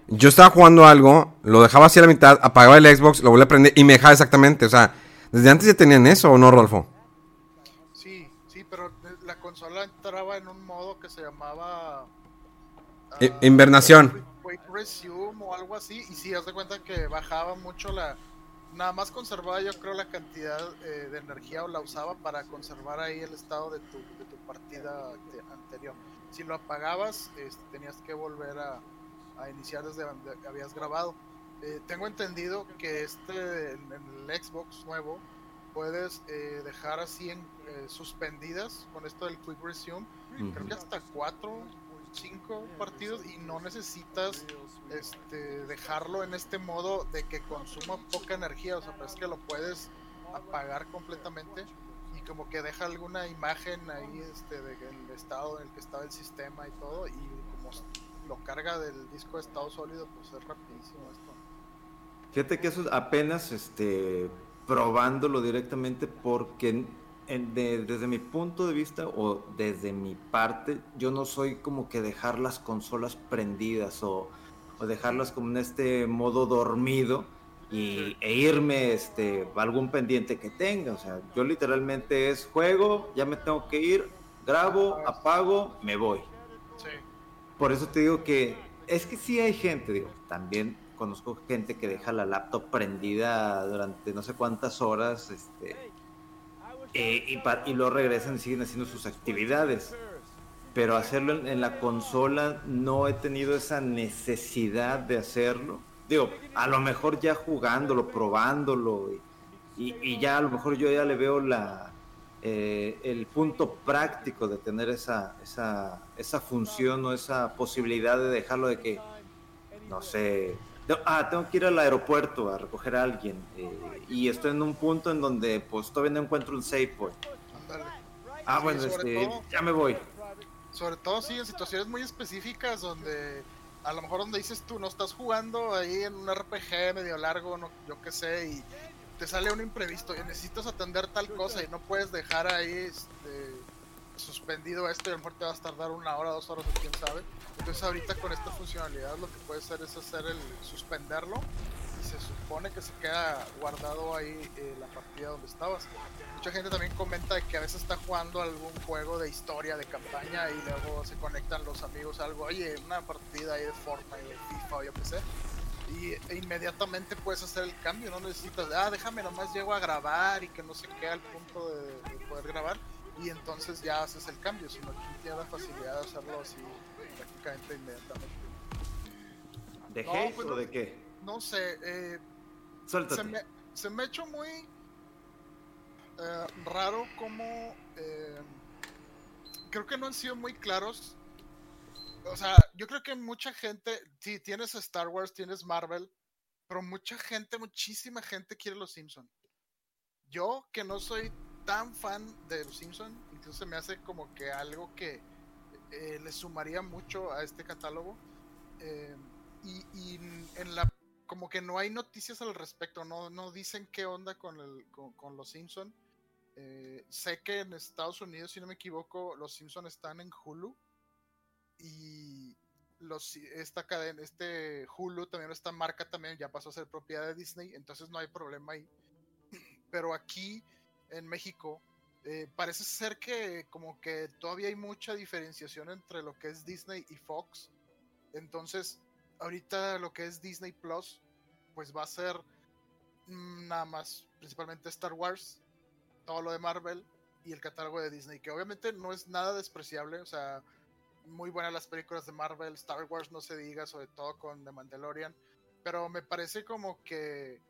yo estaba jugando algo, lo dejaba así a la mitad, apagaba el Xbox, lo volvía a prender y me dejaba exactamente. O sea, desde antes ya tenían eso, ¿o no, Rolfo? Sí, sí, pero la consola entraba en un modo que se llamaba... Ah, invernación. Resume o algo así. Y sí, haz de cuenta que bajaba mucho la... Nada más conservaba yo creo la cantidad eh, de energía o la usaba para conservar ahí el estado de tu, de tu partida ante- anterior. Si lo apagabas, este, tenías que volver a, a iniciar desde donde habías grabado. Eh, tengo entendido que este en, en el Xbox nuevo puedes eh, dejar así en, eh, suspendidas con esto del Quick Resume. Creo que hasta cuatro cinco partidos y no necesitas este, dejarlo en este modo de que consuma poca energía, o sea, pues que lo puedes apagar completamente y como que deja alguna imagen ahí este, del estado en el que estaba el sistema y todo y como lo carga del disco de estado sólido, pues es rapidísimo esto. Fíjate que eso es apenas este, probándolo directamente porque desde mi punto de vista o desde mi parte, yo no soy como que dejar las consolas prendidas o, o dejarlas como en este modo dormido y, e irme este, a algún pendiente que tenga. O sea, yo literalmente es juego, ya me tengo que ir, grabo, apago, me voy. Por eso te digo que es que sí hay gente, digo, también conozco gente que deja la laptop prendida durante no sé cuántas horas, este, eh, y, y luego regresan y siguen haciendo sus actividades. Pero hacerlo en, la consola no he tenido esa necesidad de hacerlo. Digo, a lo mejor ya jugándolo, probándolo, y, ya a lo mejor yo ya le veo la, eh, el punto práctico de tener esa, esa, esa función o esa posibilidad de dejarlo de que, no sé, ah, tengo que ir al aeropuerto a recoger a alguien eh, y estoy en un punto en donde pues todavía no encuentro un safe point. Ah, bueno, este, ya me voy. Sobre todo sí, en situaciones muy específicas donde a lo mejor donde dices tú, no estás jugando ahí en un RPG medio largo, no, yo qué sé, y te sale un imprevisto y necesitas atender tal cosa y no puedes dejar ahí este, suspendido esto y a lo mejor te vas a tardar una hora, dos horas o quién sabe. Entonces ahorita con esta funcionalidad lo que puede hacer es hacer el suspenderlo y se supone que se queda guardado ahí eh, la partida donde estabas. Mucha gente también comenta que a veces está jugando algún juego de historia, de campaña y luego se conectan los amigos a algo, oye, una partida ahí de Fortnite, de FIFA o yo qué sé. Y e inmediatamente puedes hacer el cambio, no necesitas, ah, déjame nomás llego a grabar y que no se quede al punto de poder grabar y entonces ya haces el cambio, sino que tiene la facilidad de hacerlo así prácticamente inmediatamente. ¿De pues o de qué? No sé, eh, se, me, se me ha hecho muy eh, raro como eh, creo que no han sido muy claros. O sea, yo creo que mucha gente, sí, tienes Star Wars, tienes Marvel, pero mucha gente, muchísima gente quiere los Simpsons. Yo, que no soy tan fan de Los Simpson, incluso me hace como que algo que eh, le sumaría mucho a este catálogo. Eh, y, en la como que no hay noticias al respecto, no, no dicen qué onda con, el, con, Los Simpson. Eh, sé que en Estados Unidos, si no me equivoco, Los Simpson están en Hulu y esta cadena, este Hulu también, esta marca también ya pasó a ser propiedad de Disney, entonces no hay problema ahí. Pero aquí en México, eh, parece ser que como que todavía hay mucha diferenciación entre lo que es Disney y Fox. Entonces, ahorita lo que es Disney Plus, pues va a ser mm, nada más, principalmente Star Wars, todo lo de Marvel y el catálogo de Disney, que obviamente no es nada despreciable, o sea, muy buenas las películas de Marvel, Star Wars no se diga, sobre todo con The Mandalorian, pero me parece como que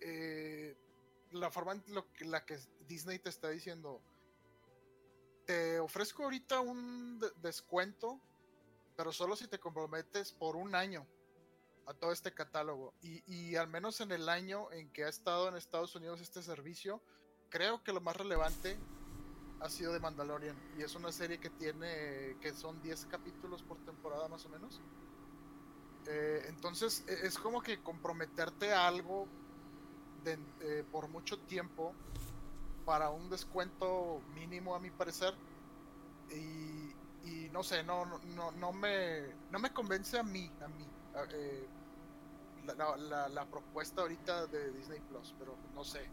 eh, la forma en lo la que Disney te está diciendo, te ofrezco ahorita un descuento, pero solo si te comprometes por un año a todo este catálogo. Y, y, al menos en el año en que ha estado en Estados Unidos este servicio, creo que lo más relevante ha sido de Mandalorian. Y es una serie que tiene, que son 10 capítulos por temporada más o menos. Eh, entonces e, es como que comprometerte a algo eh, por mucho tiempo para un descuento mínimo a mi parecer y, no sé no, no, no me no me convence a mí a mí eh, la, propuesta ahorita de Disney Plus pero no sé,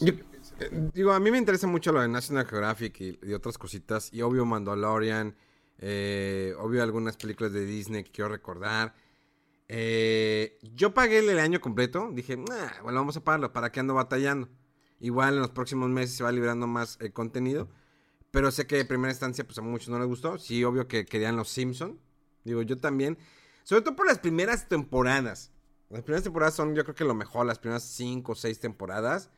eh, digo a mí me interesa mucho lo de National Geographic y, otras cositas y obvio Mandalorian obvio algunas películas de Disney que quiero recordar eh, yo pagué el año completo. Dije, bueno, vamos a pagarlo. ¿Para qué ando batallando? Igual en los próximos meses se va liberando más eh, contenido. Pero sé que de primera instancia, pues a muchos no les gustó. Sí, obvio que querían los Simpson. Digo, yo también. Sobre todo por las primeras temporadas. Las primeras temporadas son, yo creo que lo mejor. Las primeras 5 o 6 temporadas.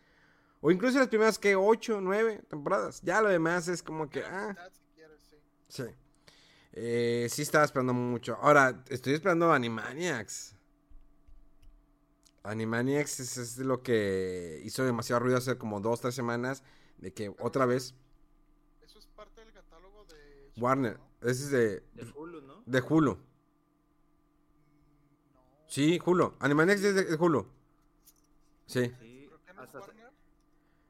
O incluso las primeras que 8, 9 temporadas. Ya lo demás es como que. Ah. Sí. Eh, sí estaba esperando mucho. Ahora, estoy esperando Animaniacs. Animaniacs es, es lo que hizo demasiado ruido hace como dos, tres semanas. De que otra vez Eso es parte del catálogo de HBO, Warner. ¿no? Ese es de, De Hulu, ¿no? de Hulu. Mm, No, Sí, Hulu. Animaniacs es de, de Hulu. Sí. Sí, hasta, Warner.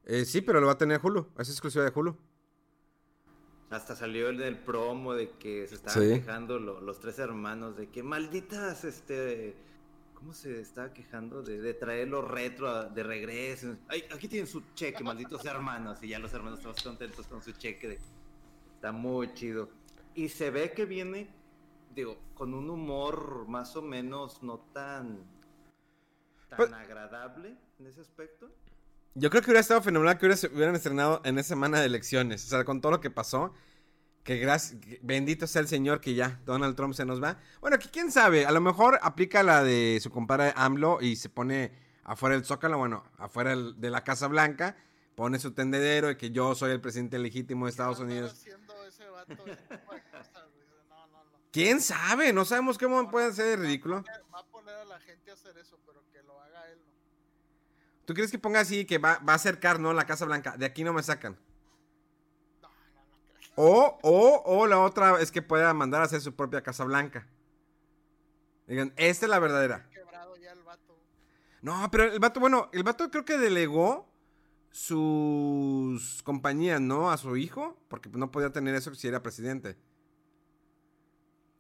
Eh, sí, pero lo va a tener Hulu. Es exclusiva de Hulu. hasta salió el del promo de que se estaban Sí. quejando lo- los tres hermanos de que malditas, este, ¿cómo se estaba quejando? De, de traerlo retro a- de regreso. Ay, aquí tienen su cheque, malditos hermanos. Y ya los hermanos estamos contentos con su cheque. de- Está muy chido. Y se ve que viene, digo, con un humor más o menos no tan, tan Pues- agradable en ese aspecto. Yo creo que hubiera estado fenomenal que hubiera- hubieran estrenado en esa semana de elecciones. O sea, con todo lo que pasó. Que gracias, bendito sea el Señor que ya Donald Trump se nos va. Bueno, que quién sabe, a lo mejor aplica la de su compadre AMLO y se pone afuera del Zócalo, bueno, afuera de la Casa Blanca, pone su tendedero de que yo soy el presidente legítimo de Estados ¿Qué va a andar Unidos. haciendo ese vato ese tipo de cosas, güey? No, no, no. ¿Quién sabe? No sabemos cómo puede ser de ridículo. Va a poner a la gente a hacer eso, pero que lo haga él, ¿no? ¿Tú crees que ponga así que va, va a acercar, no, la Casa Blanca? De aquí no me sacan. No, no, no creo. O, o, o la otra es que pueda mandar a hacer su propia Casa Blanca. Digan, esta es la verdadera. Quebrado ya el vato. No, pero el vato, bueno, el vato creo que delegó sus compañías, ¿no? A su hijo, porque no podía tener eso si era presidente.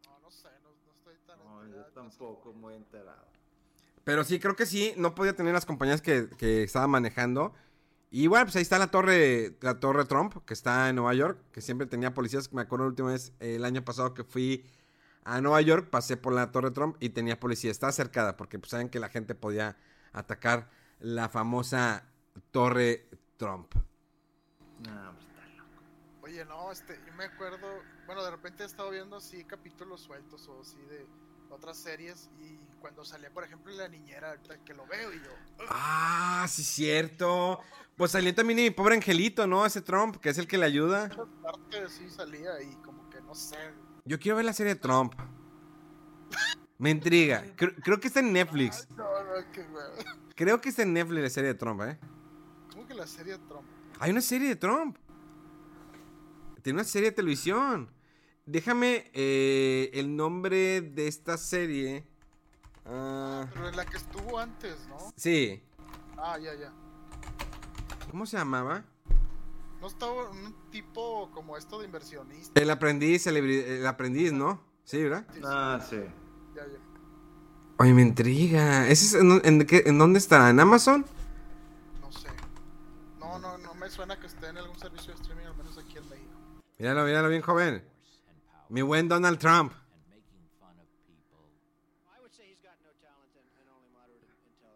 No, no sé, no, no estoy tan No, yo enterado, no sé. tampoco muy enterado. Pero sí, creo que sí, no podía tener las compañías que, que estaba manejando. Y bueno, pues ahí está la torre, la torre Trump, que está en Nueva York, que siempre tenía policías. Me acuerdo la última vez, el año pasado que fui a Nueva York, pasé por la torre Trump y tenía policía. Está cercada, porque pues, saben que la gente podía atacar la famosa torre Trump. No, hombre, está loco. Oye, no, este, yo me acuerdo, bueno, de repente he estado viendo así capítulos sueltos o así de otras series y cuando salía, por ejemplo, La Niñera, ahorita que lo veo y yo. Ah, sí, cierto. Pues salió también mi pobre angelito, ¿no? Ese Trump, que es el que le ayuda. muchas partes sí salía y como que no sé, Yo quiero ver la serie de Trump. Me intriga. Creo, creo que está en Netflix. Ay, no, no, que güey. Creo que está en Netflix la serie de Trump, ¿eh? ¿Cómo que la serie de Trump? Hay una serie de Trump. Tiene una serie de televisión. Déjame eh, el nombre de esta serie. Ah, Pero en la que estuvo antes, ¿no? sí. Ah, ya, ya. ¿Cómo se llamaba? No estaba un tipo como esto de inversionista. El aprendiz, el aprendiz, ¿no? Sí, ¿verdad? Sí, sí, Ah, sí. ya, ya. Oye, me intriga. ¿Ese es en, en qué- en dónde está? ¿En Amazon? No sé. No, no, no me suena que esté en algún servicio de streaming, al menos aquí en México. Míralo, míralo bien joven. Mi buen Donald Trump.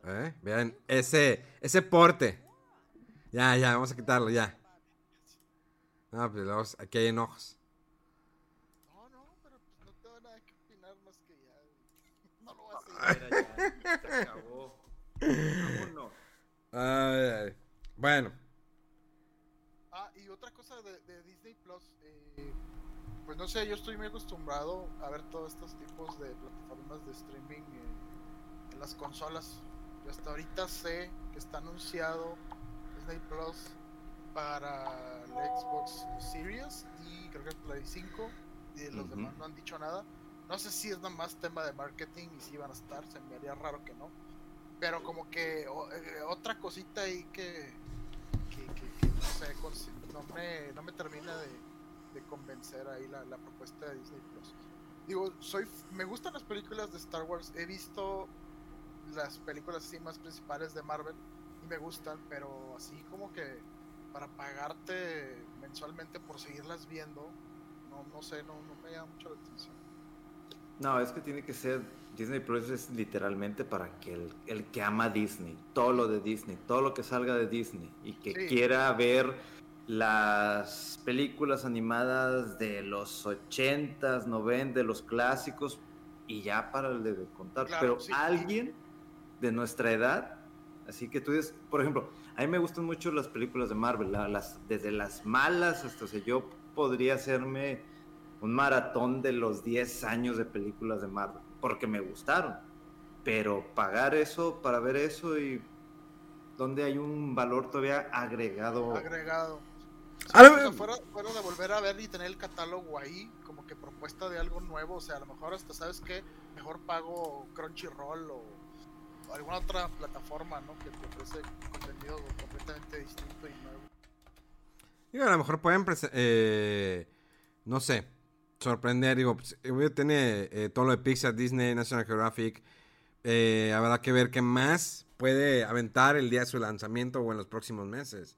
¿Eh? Vean, ese, ese porte. Ya, ya, vamos a quitarlo, ya. No, pues aquí hay enojos. No, no, pero pues no tengo nada que opinar más que ya. No lo voy a hacer. Ya, se acabó. Vámonos. Ay, ay. Bueno, Ah, y otra cosa de, pues no sé, yo estoy muy acostumbrado a ver todos estos tipos de plataformas de streaming en las consolas. Yo hasta ahorita sé que está anunciado Disney Plus para la Xbox Series y creo que el Play 5 y los demás no han dicho nada. No sé si es nada más tema de marketing y si van a estar, se me haría raro que no. Pero como que o- eh, otra cosita ahí que, que, que- que no sé, no me, no me termina de, de convencer ahí la, la propuesta de Disney Plus. Digo, soy, me gustan las películas de Star Wars, he visto las películas así más principales de Marvel y me gustan, pero así como que para pagarte mensualmente por seguirlas viendo, no, no sé, no, no me llama mucho la atención. No, es que tiene que ser. Disney Plus es literalmente para que el, el que ama Disney, todo lo de Disney, todo lo que salga de Disney y que Sí. quiera ver las películas animadas de los 80s, 90 de los clásicos y ya para de contar. Claro, Pero sí. alguien de nuestra edad, así que tú dices, por ejemplo, a mí me gustan mucho las películas de Marvel, la- las, desde las malas hasta, o sea, yo podría hacerme un maratón de los 10 años de películas de Marvel, porque me gustaron. Pero pagar eso para ver eso y donde hay un valor todavía agregado. agregado. A lo- O sea, fuera, fuera de volver a ver y tener el catálogo ahí, como que propuesta de algo nuevo, o sea, a lo mejor hasta sabes que mejor pago Crunchyroll o, o alguna otra plataforma, ¿no? Que te ofrece contenido completamente distinto y nuevo. Digo, a lo mejor pueden, eh, no sé, sorprender. Digo, pues, eh, tiene eh, todo lo de Pixar, Disney, National Geographic. Eh, habrá que ver qué más puede aventar el día de su lanzamiento o en los próximos meses.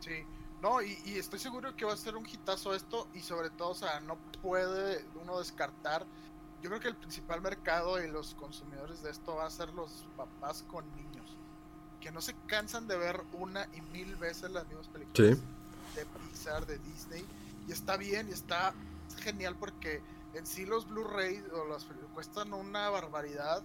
Sí, no, y, y estoy seguro que va a ser un hitazo esto y sobre todo, o sea, no puede uno descartar. Yo creo que el principal mercado y los consumidores de esto va a ser los papás con niños, que no se cansan de ver una y mil veces las mismas películas Sí. de Pixar, de Disney, y está bien y está genial porque en sí los Blu-ray o las cuestan una barbaridad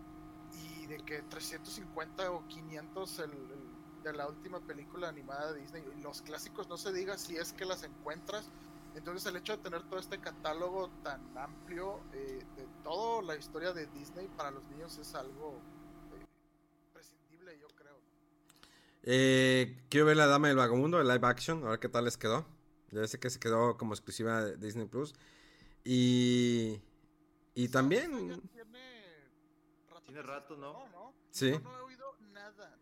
y de que 350 o 500 el, el- de la última película animada de Disney y los clásicos no se diga si es que las encuentras entonces el hecho de tener todo este catálogo tan amplio eh, de toda la historia de Disney para los niños es algo eh, prescindible yo creo Eh, quiero ver La Dama del Vagabundo, el live action, a ver qué tal les quedó. Ya sé que se quedó como exclusiva de Disney Plus. Y. Y también. tiene rato Tiene ¿no? ¿no? Sí. Yo no he oído nada,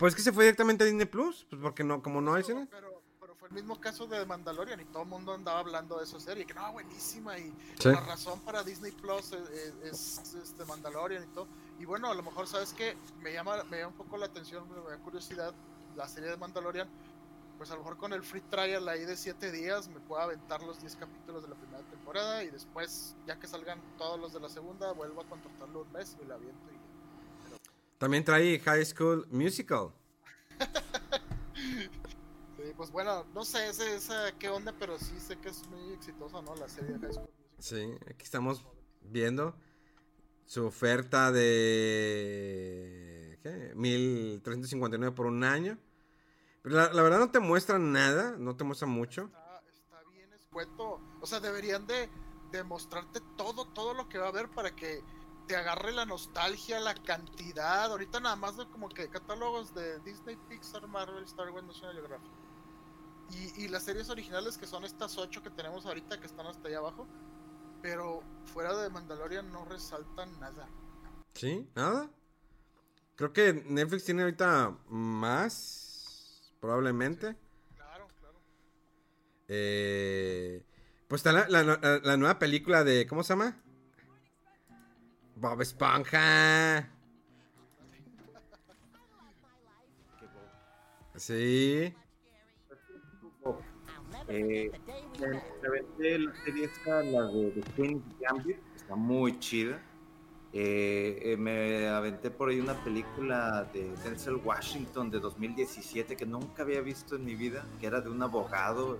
Pues que se fue directamente a Disney Plus. Pues porque no, como no hay Pero- cine. Pero, pero fue el mismo caso de Mandalorian y todo el mundo andaba hablando de esa serie, que no, buenísima y Sí. la razón para Disney Plus es, es- es, este Mandalorian y todo. Y bueno, a lo mejor sabes que me llama, me llama un poco la atención, me da curiosidad la serie de Mandalorian. Pues a lo mejor con el free trial ahí de 7 días me puedo aventar los 10 capítulos de la primera temporada y después, ya que salgan todos los de la segunda, vuelvo a contratarlo un mes y la aviento y. También trae High School Musical. Sí, pues bueno, no sé ese, esa qué onda, pero sí sé que es muy exitosa, ¿no? La serie de High School Musical. Sí, aquí estamos viendo su oferta de. ¿Qué? 1359 por un año. Pero la, la verdad no te muestra nada, no te muestra mucho. Está, está bien escueto. O sea, deberían de, de mostrarte todo, todo lo que va a haber para que te agarre la nostalgia, la cantidad. Ahorita nada más de como que catálogos de Disney, Pixar, Marvel, Star Wars, National Geographic. Y, y las series originales que son estas ocho que tenemos ahorita que están hasta allá abajo. Pero fuera de Mandalorian no resaltan nada. ¿Sí? ¿Nada? Creo que Netflix tiene ahorita más, probablemente. Claro, claro. Eh, pues está la, la- la- la nueva película de. ¿Cómo se llama? Bob Esponja. Sí. Eh, me, me aventé la serie esta, la de The Queen's Gambit, está muy chida. Eh, eh, me aventé por ahí una película de Denzel Washington de 2017 que nunca había visto en mi vida, que era de un abogado.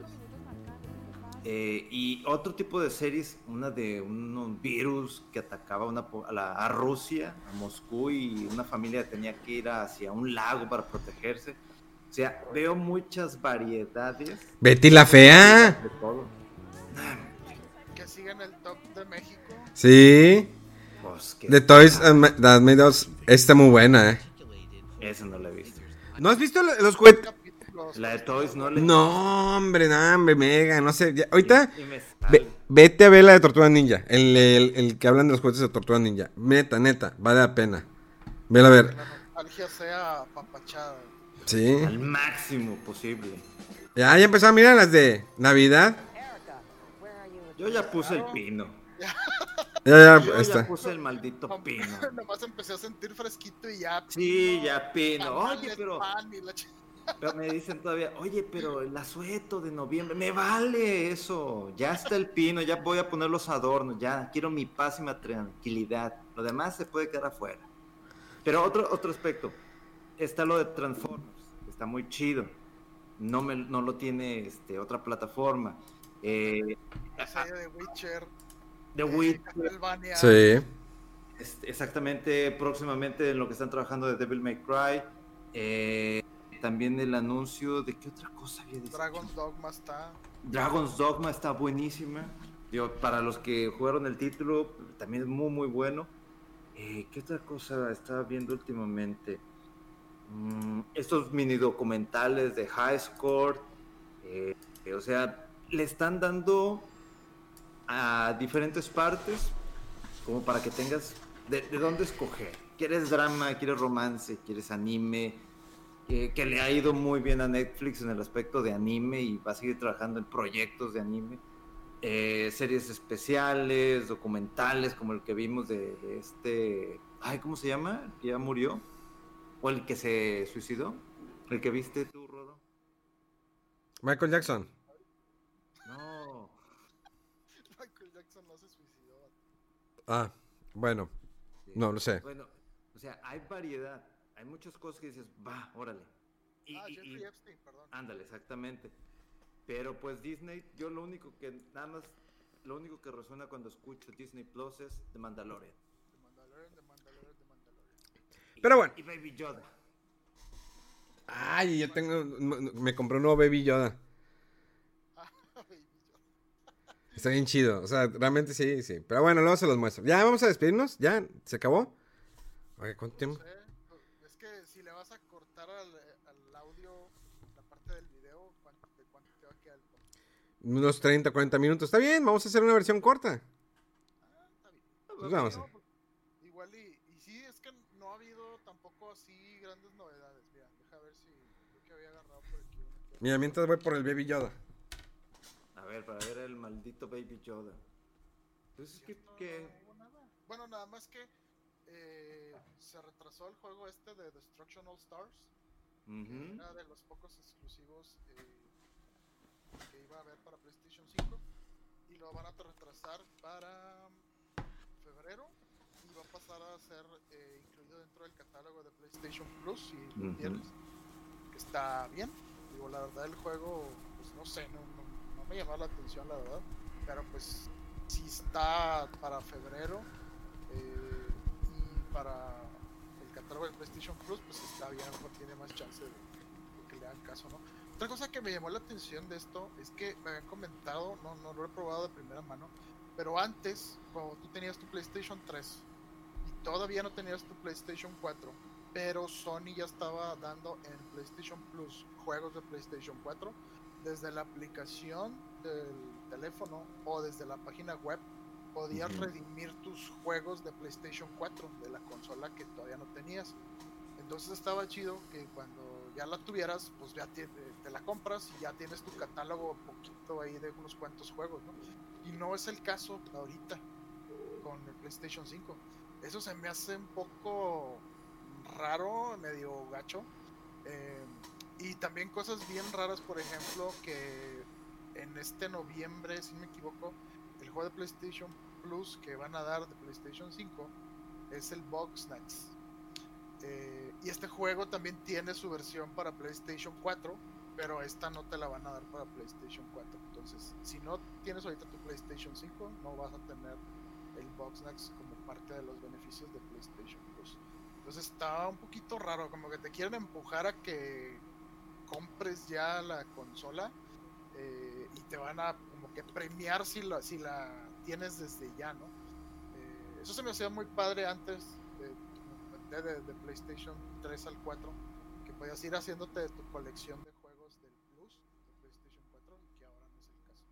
Eh, y otro tipo de series, una de un virus que atacaba una po- a, la- a Rusia, a Moscú, y una familia tenía que ir hacia un lago para protegerse. O sea, veo muchas variedades Betty la Fea. de todo. Que sigue en el top de México. Sí. Pues The Toys That Made Us está muy buena, eh. eso no la he visto. ¿No has visto lo- los juguetes? La de Toys no le No, hombre, no, hombre, mega, no sé. ya- ahorita, Y me ve- vete a ver la de Tortuga Ninja. El, el- el que hablan de los juguetes de Tortuga Ninja. Neta, neta, vale la pena. Vela a Que ver. la nostalgia sea papachada. Sí. al máximo posible. Ya, ya empezó a mirar las de Navidad. Yo ya puse el pino. Ya, ya, Yo está. ya puse el maldito pino. Nomás empecé a sentir fresquito y ya. Sí, ya pino. Oye, pero, pan y la ch- pero me dicen todavía, oye, pero el asueto de noviembre, me vale eso. Ya está el pino, ya voy a poner los adornos, ya quiero mi paz y mi tranquilidad. Lo demás se puede quedar afuera. Pero otro, otro aspecto, está lo de Transformers, que está muy chido. No, me, no lo tiene este, otra plataforma. Eh, la serie de Witcher. The eh, Witcher. Sí. es- exactamente, próximamente en lo que están trabajando de Devil May Cry. Eh, también el anuncio de qué otra cosa había dicho? Dragon's Dogma está. Dragon's Dogma está buenísima. Digo, para los que jugaron el título, también es muy, muy bueno. Eh, ¿Qué otra cosa estaba viendo últimamente? Mm, estos mini documentales de High Score. eh, o sea, le están dando a diferentes partes como para que tengas de, de dónde escoger. ¿Quieres drama? ¿Quieres romance? ¿Quieres anime? Eh, que le ha ido muy bien a Netflix en el aspecto de anime y va a seguir trabajando en proyectos de anime. Eh, series especiales, documentales como el que vimos de, de este... Ay, ¿cómo se llama? El que ya murió. ¿O el que se suicidó? ¿El que viste tú, Rodo? Michael Jackson. No. Michael Jackson no se suicidó. Ah, bueno. Sí. No, no sé. Bueno, o sea, hay variedad. Hay muchas cosas que dices, va, órale. Y- ah, y- Jeffrey y- Epstein, perdón. Ándale, exactamente. Pero pues Disney, yo lo único que nada más, lo único que resuena cuando escucho Disney Plus es The Mandalorian. De Mandalorian, de Mandalorian, de Mandalorian. Pero bueno. Y Baby Yoda. Ay, yo tengo. Me compré un nuevo Baby Yoda. Ah, baby, yo- Está bien chido. O sea, realmente sí, sí. Pero bueno, luego se los muestro. Ya vamos a despedirnos. Ya, se acabó. Oye, ¿cuánto no tiempo? sé, Es que si le vas a cortar al, al audio la parte del video, ¿cuánto, de cuánto te va a quedar el corte? Unos 30, 40 minutos. Está bien, vamos a hacer una versión corta. Ah, está bien. Pues vamos a pues, igual y, y sí, es que no ha habido tampoco así grandes novedades. Mira, deja ver si creo que había agarrado por aquí Mira, mientras voy por el Baby Yoda. A ver, para ver el maldito Baby Yoda. Entonces, ¿qué, No, qué? no hubo nada. Bueno, nada más que eh, se retrasó el juego este de Destruction All Stars. que Ujú. Era de los pocos exclusivos eh, que iba a haber para PlayStation 5. Y lo van a retrasar para febrero. Y va a pasar a ser eh, incluido dentro del catálogo de PlayStation Plus. Si Ujú. tienes. Que está bien. Digo, la verdad, el juego, pues no sé, no, no- no me llamó la atención, la verdad. Pero pues, si está para febrero eh, y para el catálogo de PlayStation Plus, pues está bien, a lo mejor tiene más chance de, de que le hagan caso, ¿no? Otra cosa que me llamó la atención de esto es que me habían comentado, no, no lo he probado de primera mano, pero antes, cuando tú tenías tu PlayStation 3 y todavía no tenías tu PlayStation 4, pero Sony ya estaba dando en PlayStation Plus juegos de PlayStation 4 desde la aplicación del teléfono o desde la página web podías Ujú. redimir tus juegos de PlayStation 4 de la consola que todavía no tenías. Entonces estaba chido que cuando ya la tuvieras, pues ya te, la compras y ya tienes tu catálogo poquito ahí de unos cuantos juegos, ¿no? Y no es el caso ahorita con el PlayStation 5. Eso se me hace un poco raro, medio gacho. Eh, y también cosas bien raras, por ejemplo, que en este noviembre, si me equivoco, el juego de PlayStation Plus que van a dar de PlayStation 5 es el Box Snacks. Eh, y este juego también tiene su versión para PlayStation 4, pero esta no te la van a dar para PlayStation 4. Entonces, si no tienes ahorita tu PlayStation 5, no vas a tener el Box Snacks como parte de los beneficios de PlayStation Plus. Entonces está un poquito raro, como que te quieren empujar a que compres ya la consola eh, y te van a como que premiar si la, si la tienes desde ya, ¿no? Eh, eso se me hacía muy padre antes de, de- de PlayStation 3 al 4, que podías ir haciéndote de tu colección de juegos del Plus de PlayStation 4 y que ahora no es el caso.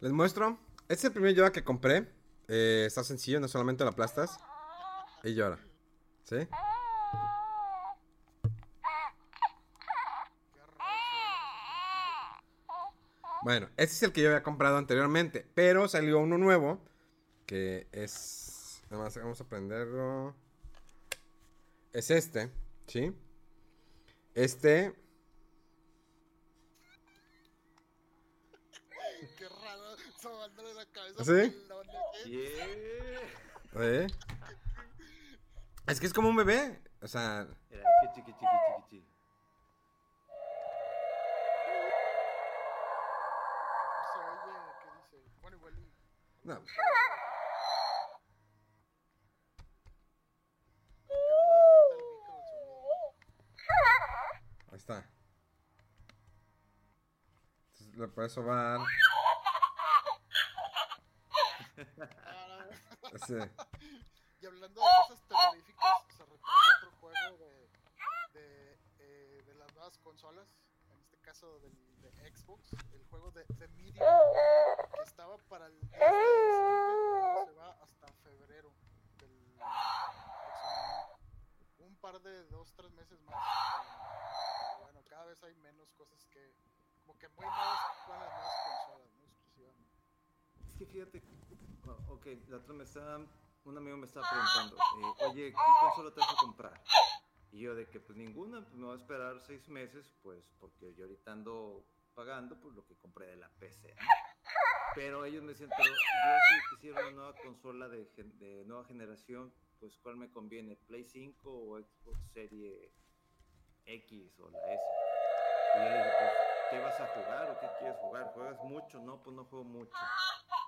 Les muestro. Este es el primer Yoda que compré. Eh, está sencillo, no solamente lo aplastas. Y llora. ¿Sí? Bueno, este es el que yo había comprado anteriormente. Pero salió uno nuevo. Que es. Nada más vamos a prenderlo. Es este. ¿Sí? Este. Qué raro, sobándole la cabeza. ¿Sí? ¿eh? Yeah. ¿eh? Es que es como un bebé. O sea. Era chiqui, chiqui, chiqui, chiqui. No se oye, ¿qué dice? Bueno, igual y- No. Ahí está. Entonces, le puedes sobar. Sí. Y hablando de cosas terroríficas, se retrasa otro juego de, de, eh, de las nuevas consolas, en este caso del, de Xbox, el juego de The Medium, que estaba para el 10 de diciembre, se va hasta febrero del. Un par de dos, tres meses más. pero bueno, cada vez hay menos cosas que, como que muy nuevas para las nuevas consolas, ¿no? Exclusivamente. Es que fíjate, oh, ok, la otra me está, un amigo me estaba preguntando, eh, oye, ¿qué consola te vas a comprar? Y yo de que pues ninguna, pues me voy a esperar seis meses, pues porque yo ahorita ando pagando pues lo que compré de la PC. ¿no? Pero ellos me decían, pero yo si quisiera una nueva consola de, gen- de nueva generación, pues ¿cuál me conviene? ¿Play 5 o Xbox Serie X o la S? Y yo le dije, pues, ¿qué vas a jugar o qué quieres jugar? ¿Juegas mucho? No, pues no juego mucho.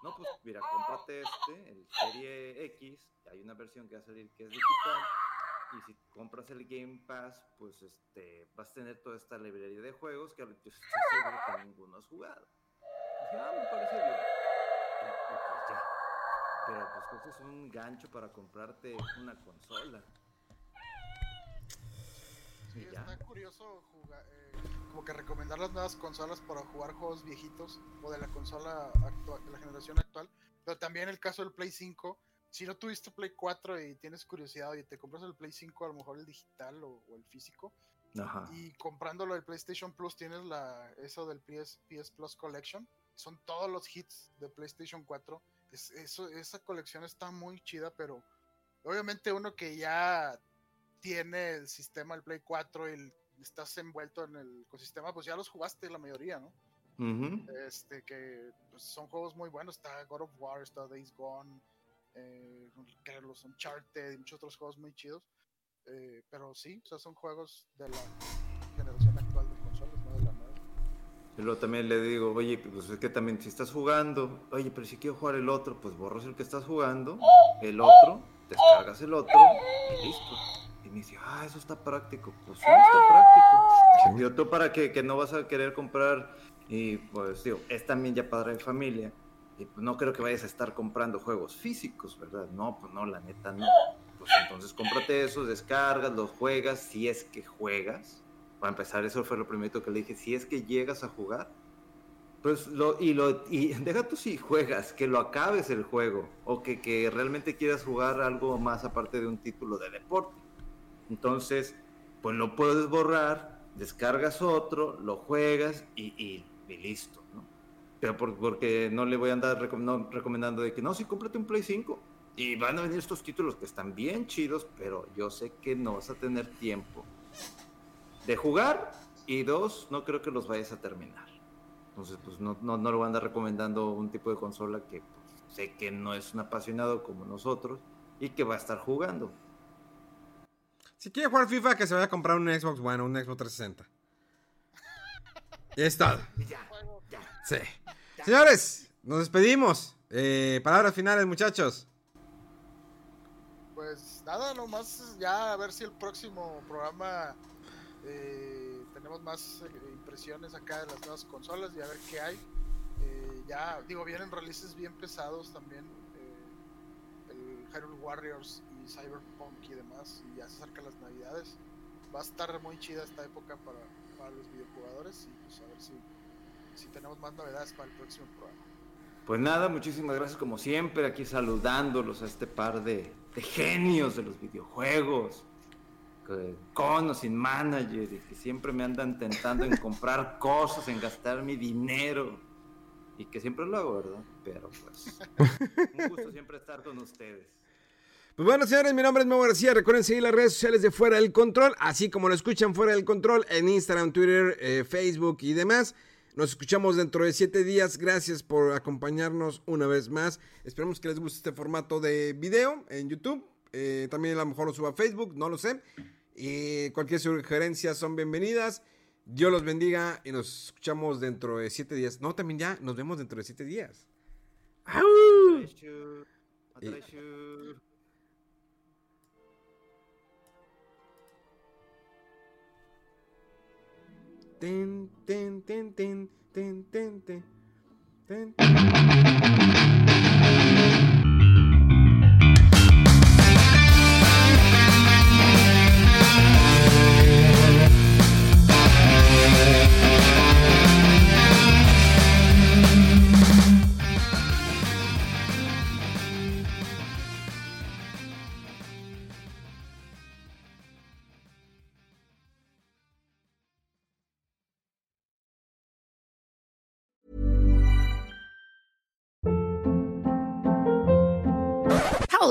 No, pues mira, cómprate este, el Serie X, hay una versión que va a salir que es digital, y si compras el Game Pass, pues este, vas a tener toda esta librería de juegos que yo estoy seguro que ninguno has jugado. Dije, ah, me parece bien. Y, y pues ya. Pero pues que es un gancho para comprarte una consola. Sí, Y ya. está curioso jugar, eh, como que recomendar las nuevas consolas para jugar juegos viejitos o de la consola actual, de la generación actual. Pero también el caso del Play 5, si no tuviste Play 4 y tienes curiosidad y te compras el Play 5, a lo mejor el digital o, o el físico, Ajá. y comprándolo del PlayStation Plus tienes la eso del PS, PS Plus Collection. Son todos los hits de PlayStation 4. Es, eso, esa colección está muy chida, pero obviamente uno que ya tiene el sistema del Play 4 y el- estás envuelto en el ecosistema, pues ya los jugaste la mayoría, ¿no? Ujú. Este, que pues, son juegos muy buenos. Está God of War, está Days Gone, eh, que los Uncharted y muchos otros juegos muy chidos. Eh, pero sí, o sea, son juegos de la generación actual de consolas, no de la nueva. Y luego también le digo, oye, pues es que también si estás jugando, oye, pero si quiero jugar el otro, pues borras el que estás jugando, el otro, descargas el otro y listo. Y me dice, ah, eso está práctico. Pues sí, está práctico. Digo, tú para que, que no vas a querer comprar, y pues digo, es también ya padre de familia, y pues no creo que vayas a estar comprando juegos físicos, ¿verdad? No, pues no, la neta no. Pues entonces cómprate esos, descargas, los juegas, si es que juegas. Para empezar, eso fue lo primero que le dije, si es que llegas a jugar, pues lo, y lo, y deja tú si juegas, que lo acabes el juego, o que, que realmente quieras jugar algo más aparte de un título de deporte. Entonces, pues lo puedes borrar, descargas otro, lo juegas y, listo, ¿no? Pero por- porque no le voy a andar recomendando de que no, sí, cómprate un Play 5. Y van a venir estos títulos que están bien chidos, pero yo sé que no vas a tener tiempo de jugar y dos, no creo que los vayas a terminar. Entonces, pues no, no, no le voy a andar recomendando un tipo de consola que pues, sé que no es un apasionado como nosotros y que va a estar jugando. Si quiere jugar FIFA, que se vaya a comprar un Xbox One o un Xbox 360. Y es todo. Sí. Señores, nos despedimos. Eh, palabras finales, muchachos. Pues nada, nomás ya a ver si el próximo programa eh, tenemos más eh, impresiones acá de las nuevas consolas y a ver qué hay. Eh, ya, digo, vienen releases bien pesados también. eh, el Hyrule Warriors y Cyberpunk y demás. Y ya se acercan las navidades. Va a estar muy chida esta época para, para los videojugadores y pues a ver si, si tenemos más novedades para el próximo programa. Pues nada, muchísimas gracias como siempre, aquí saludándolos a este par de, de genios de los videojuegos, que- con o sin manager, y que siempre me andan tentando en comprar cosas, en gastar mi dinero, y que siempre lo hago, ¿verdad? Pero pues, un gusto siempre estar con ustedes. Pues bueno, señores, mi nombre es Memo García. Recuerden seguir las redes sociales de Fuera del Control, así como lo escuchan Fuera del Control en Instagram, Twitter, eh, Facebook y demás. Nos escuchamos dentro de siete días. Gracias por acompañarnos una vez más. Esperemos que les guste este formato de video en YouTube. Eh, también a lo mejor lo suba a Facebook, no lo sé. Y cualquier sugerencia son bienvenidas. Dios los bendiga y nos escuchamos dentro de siete días. No, también ya nos vemos dentro de siete días. ¡Au! Ten, ten, ten, ten, ten, ten, ten.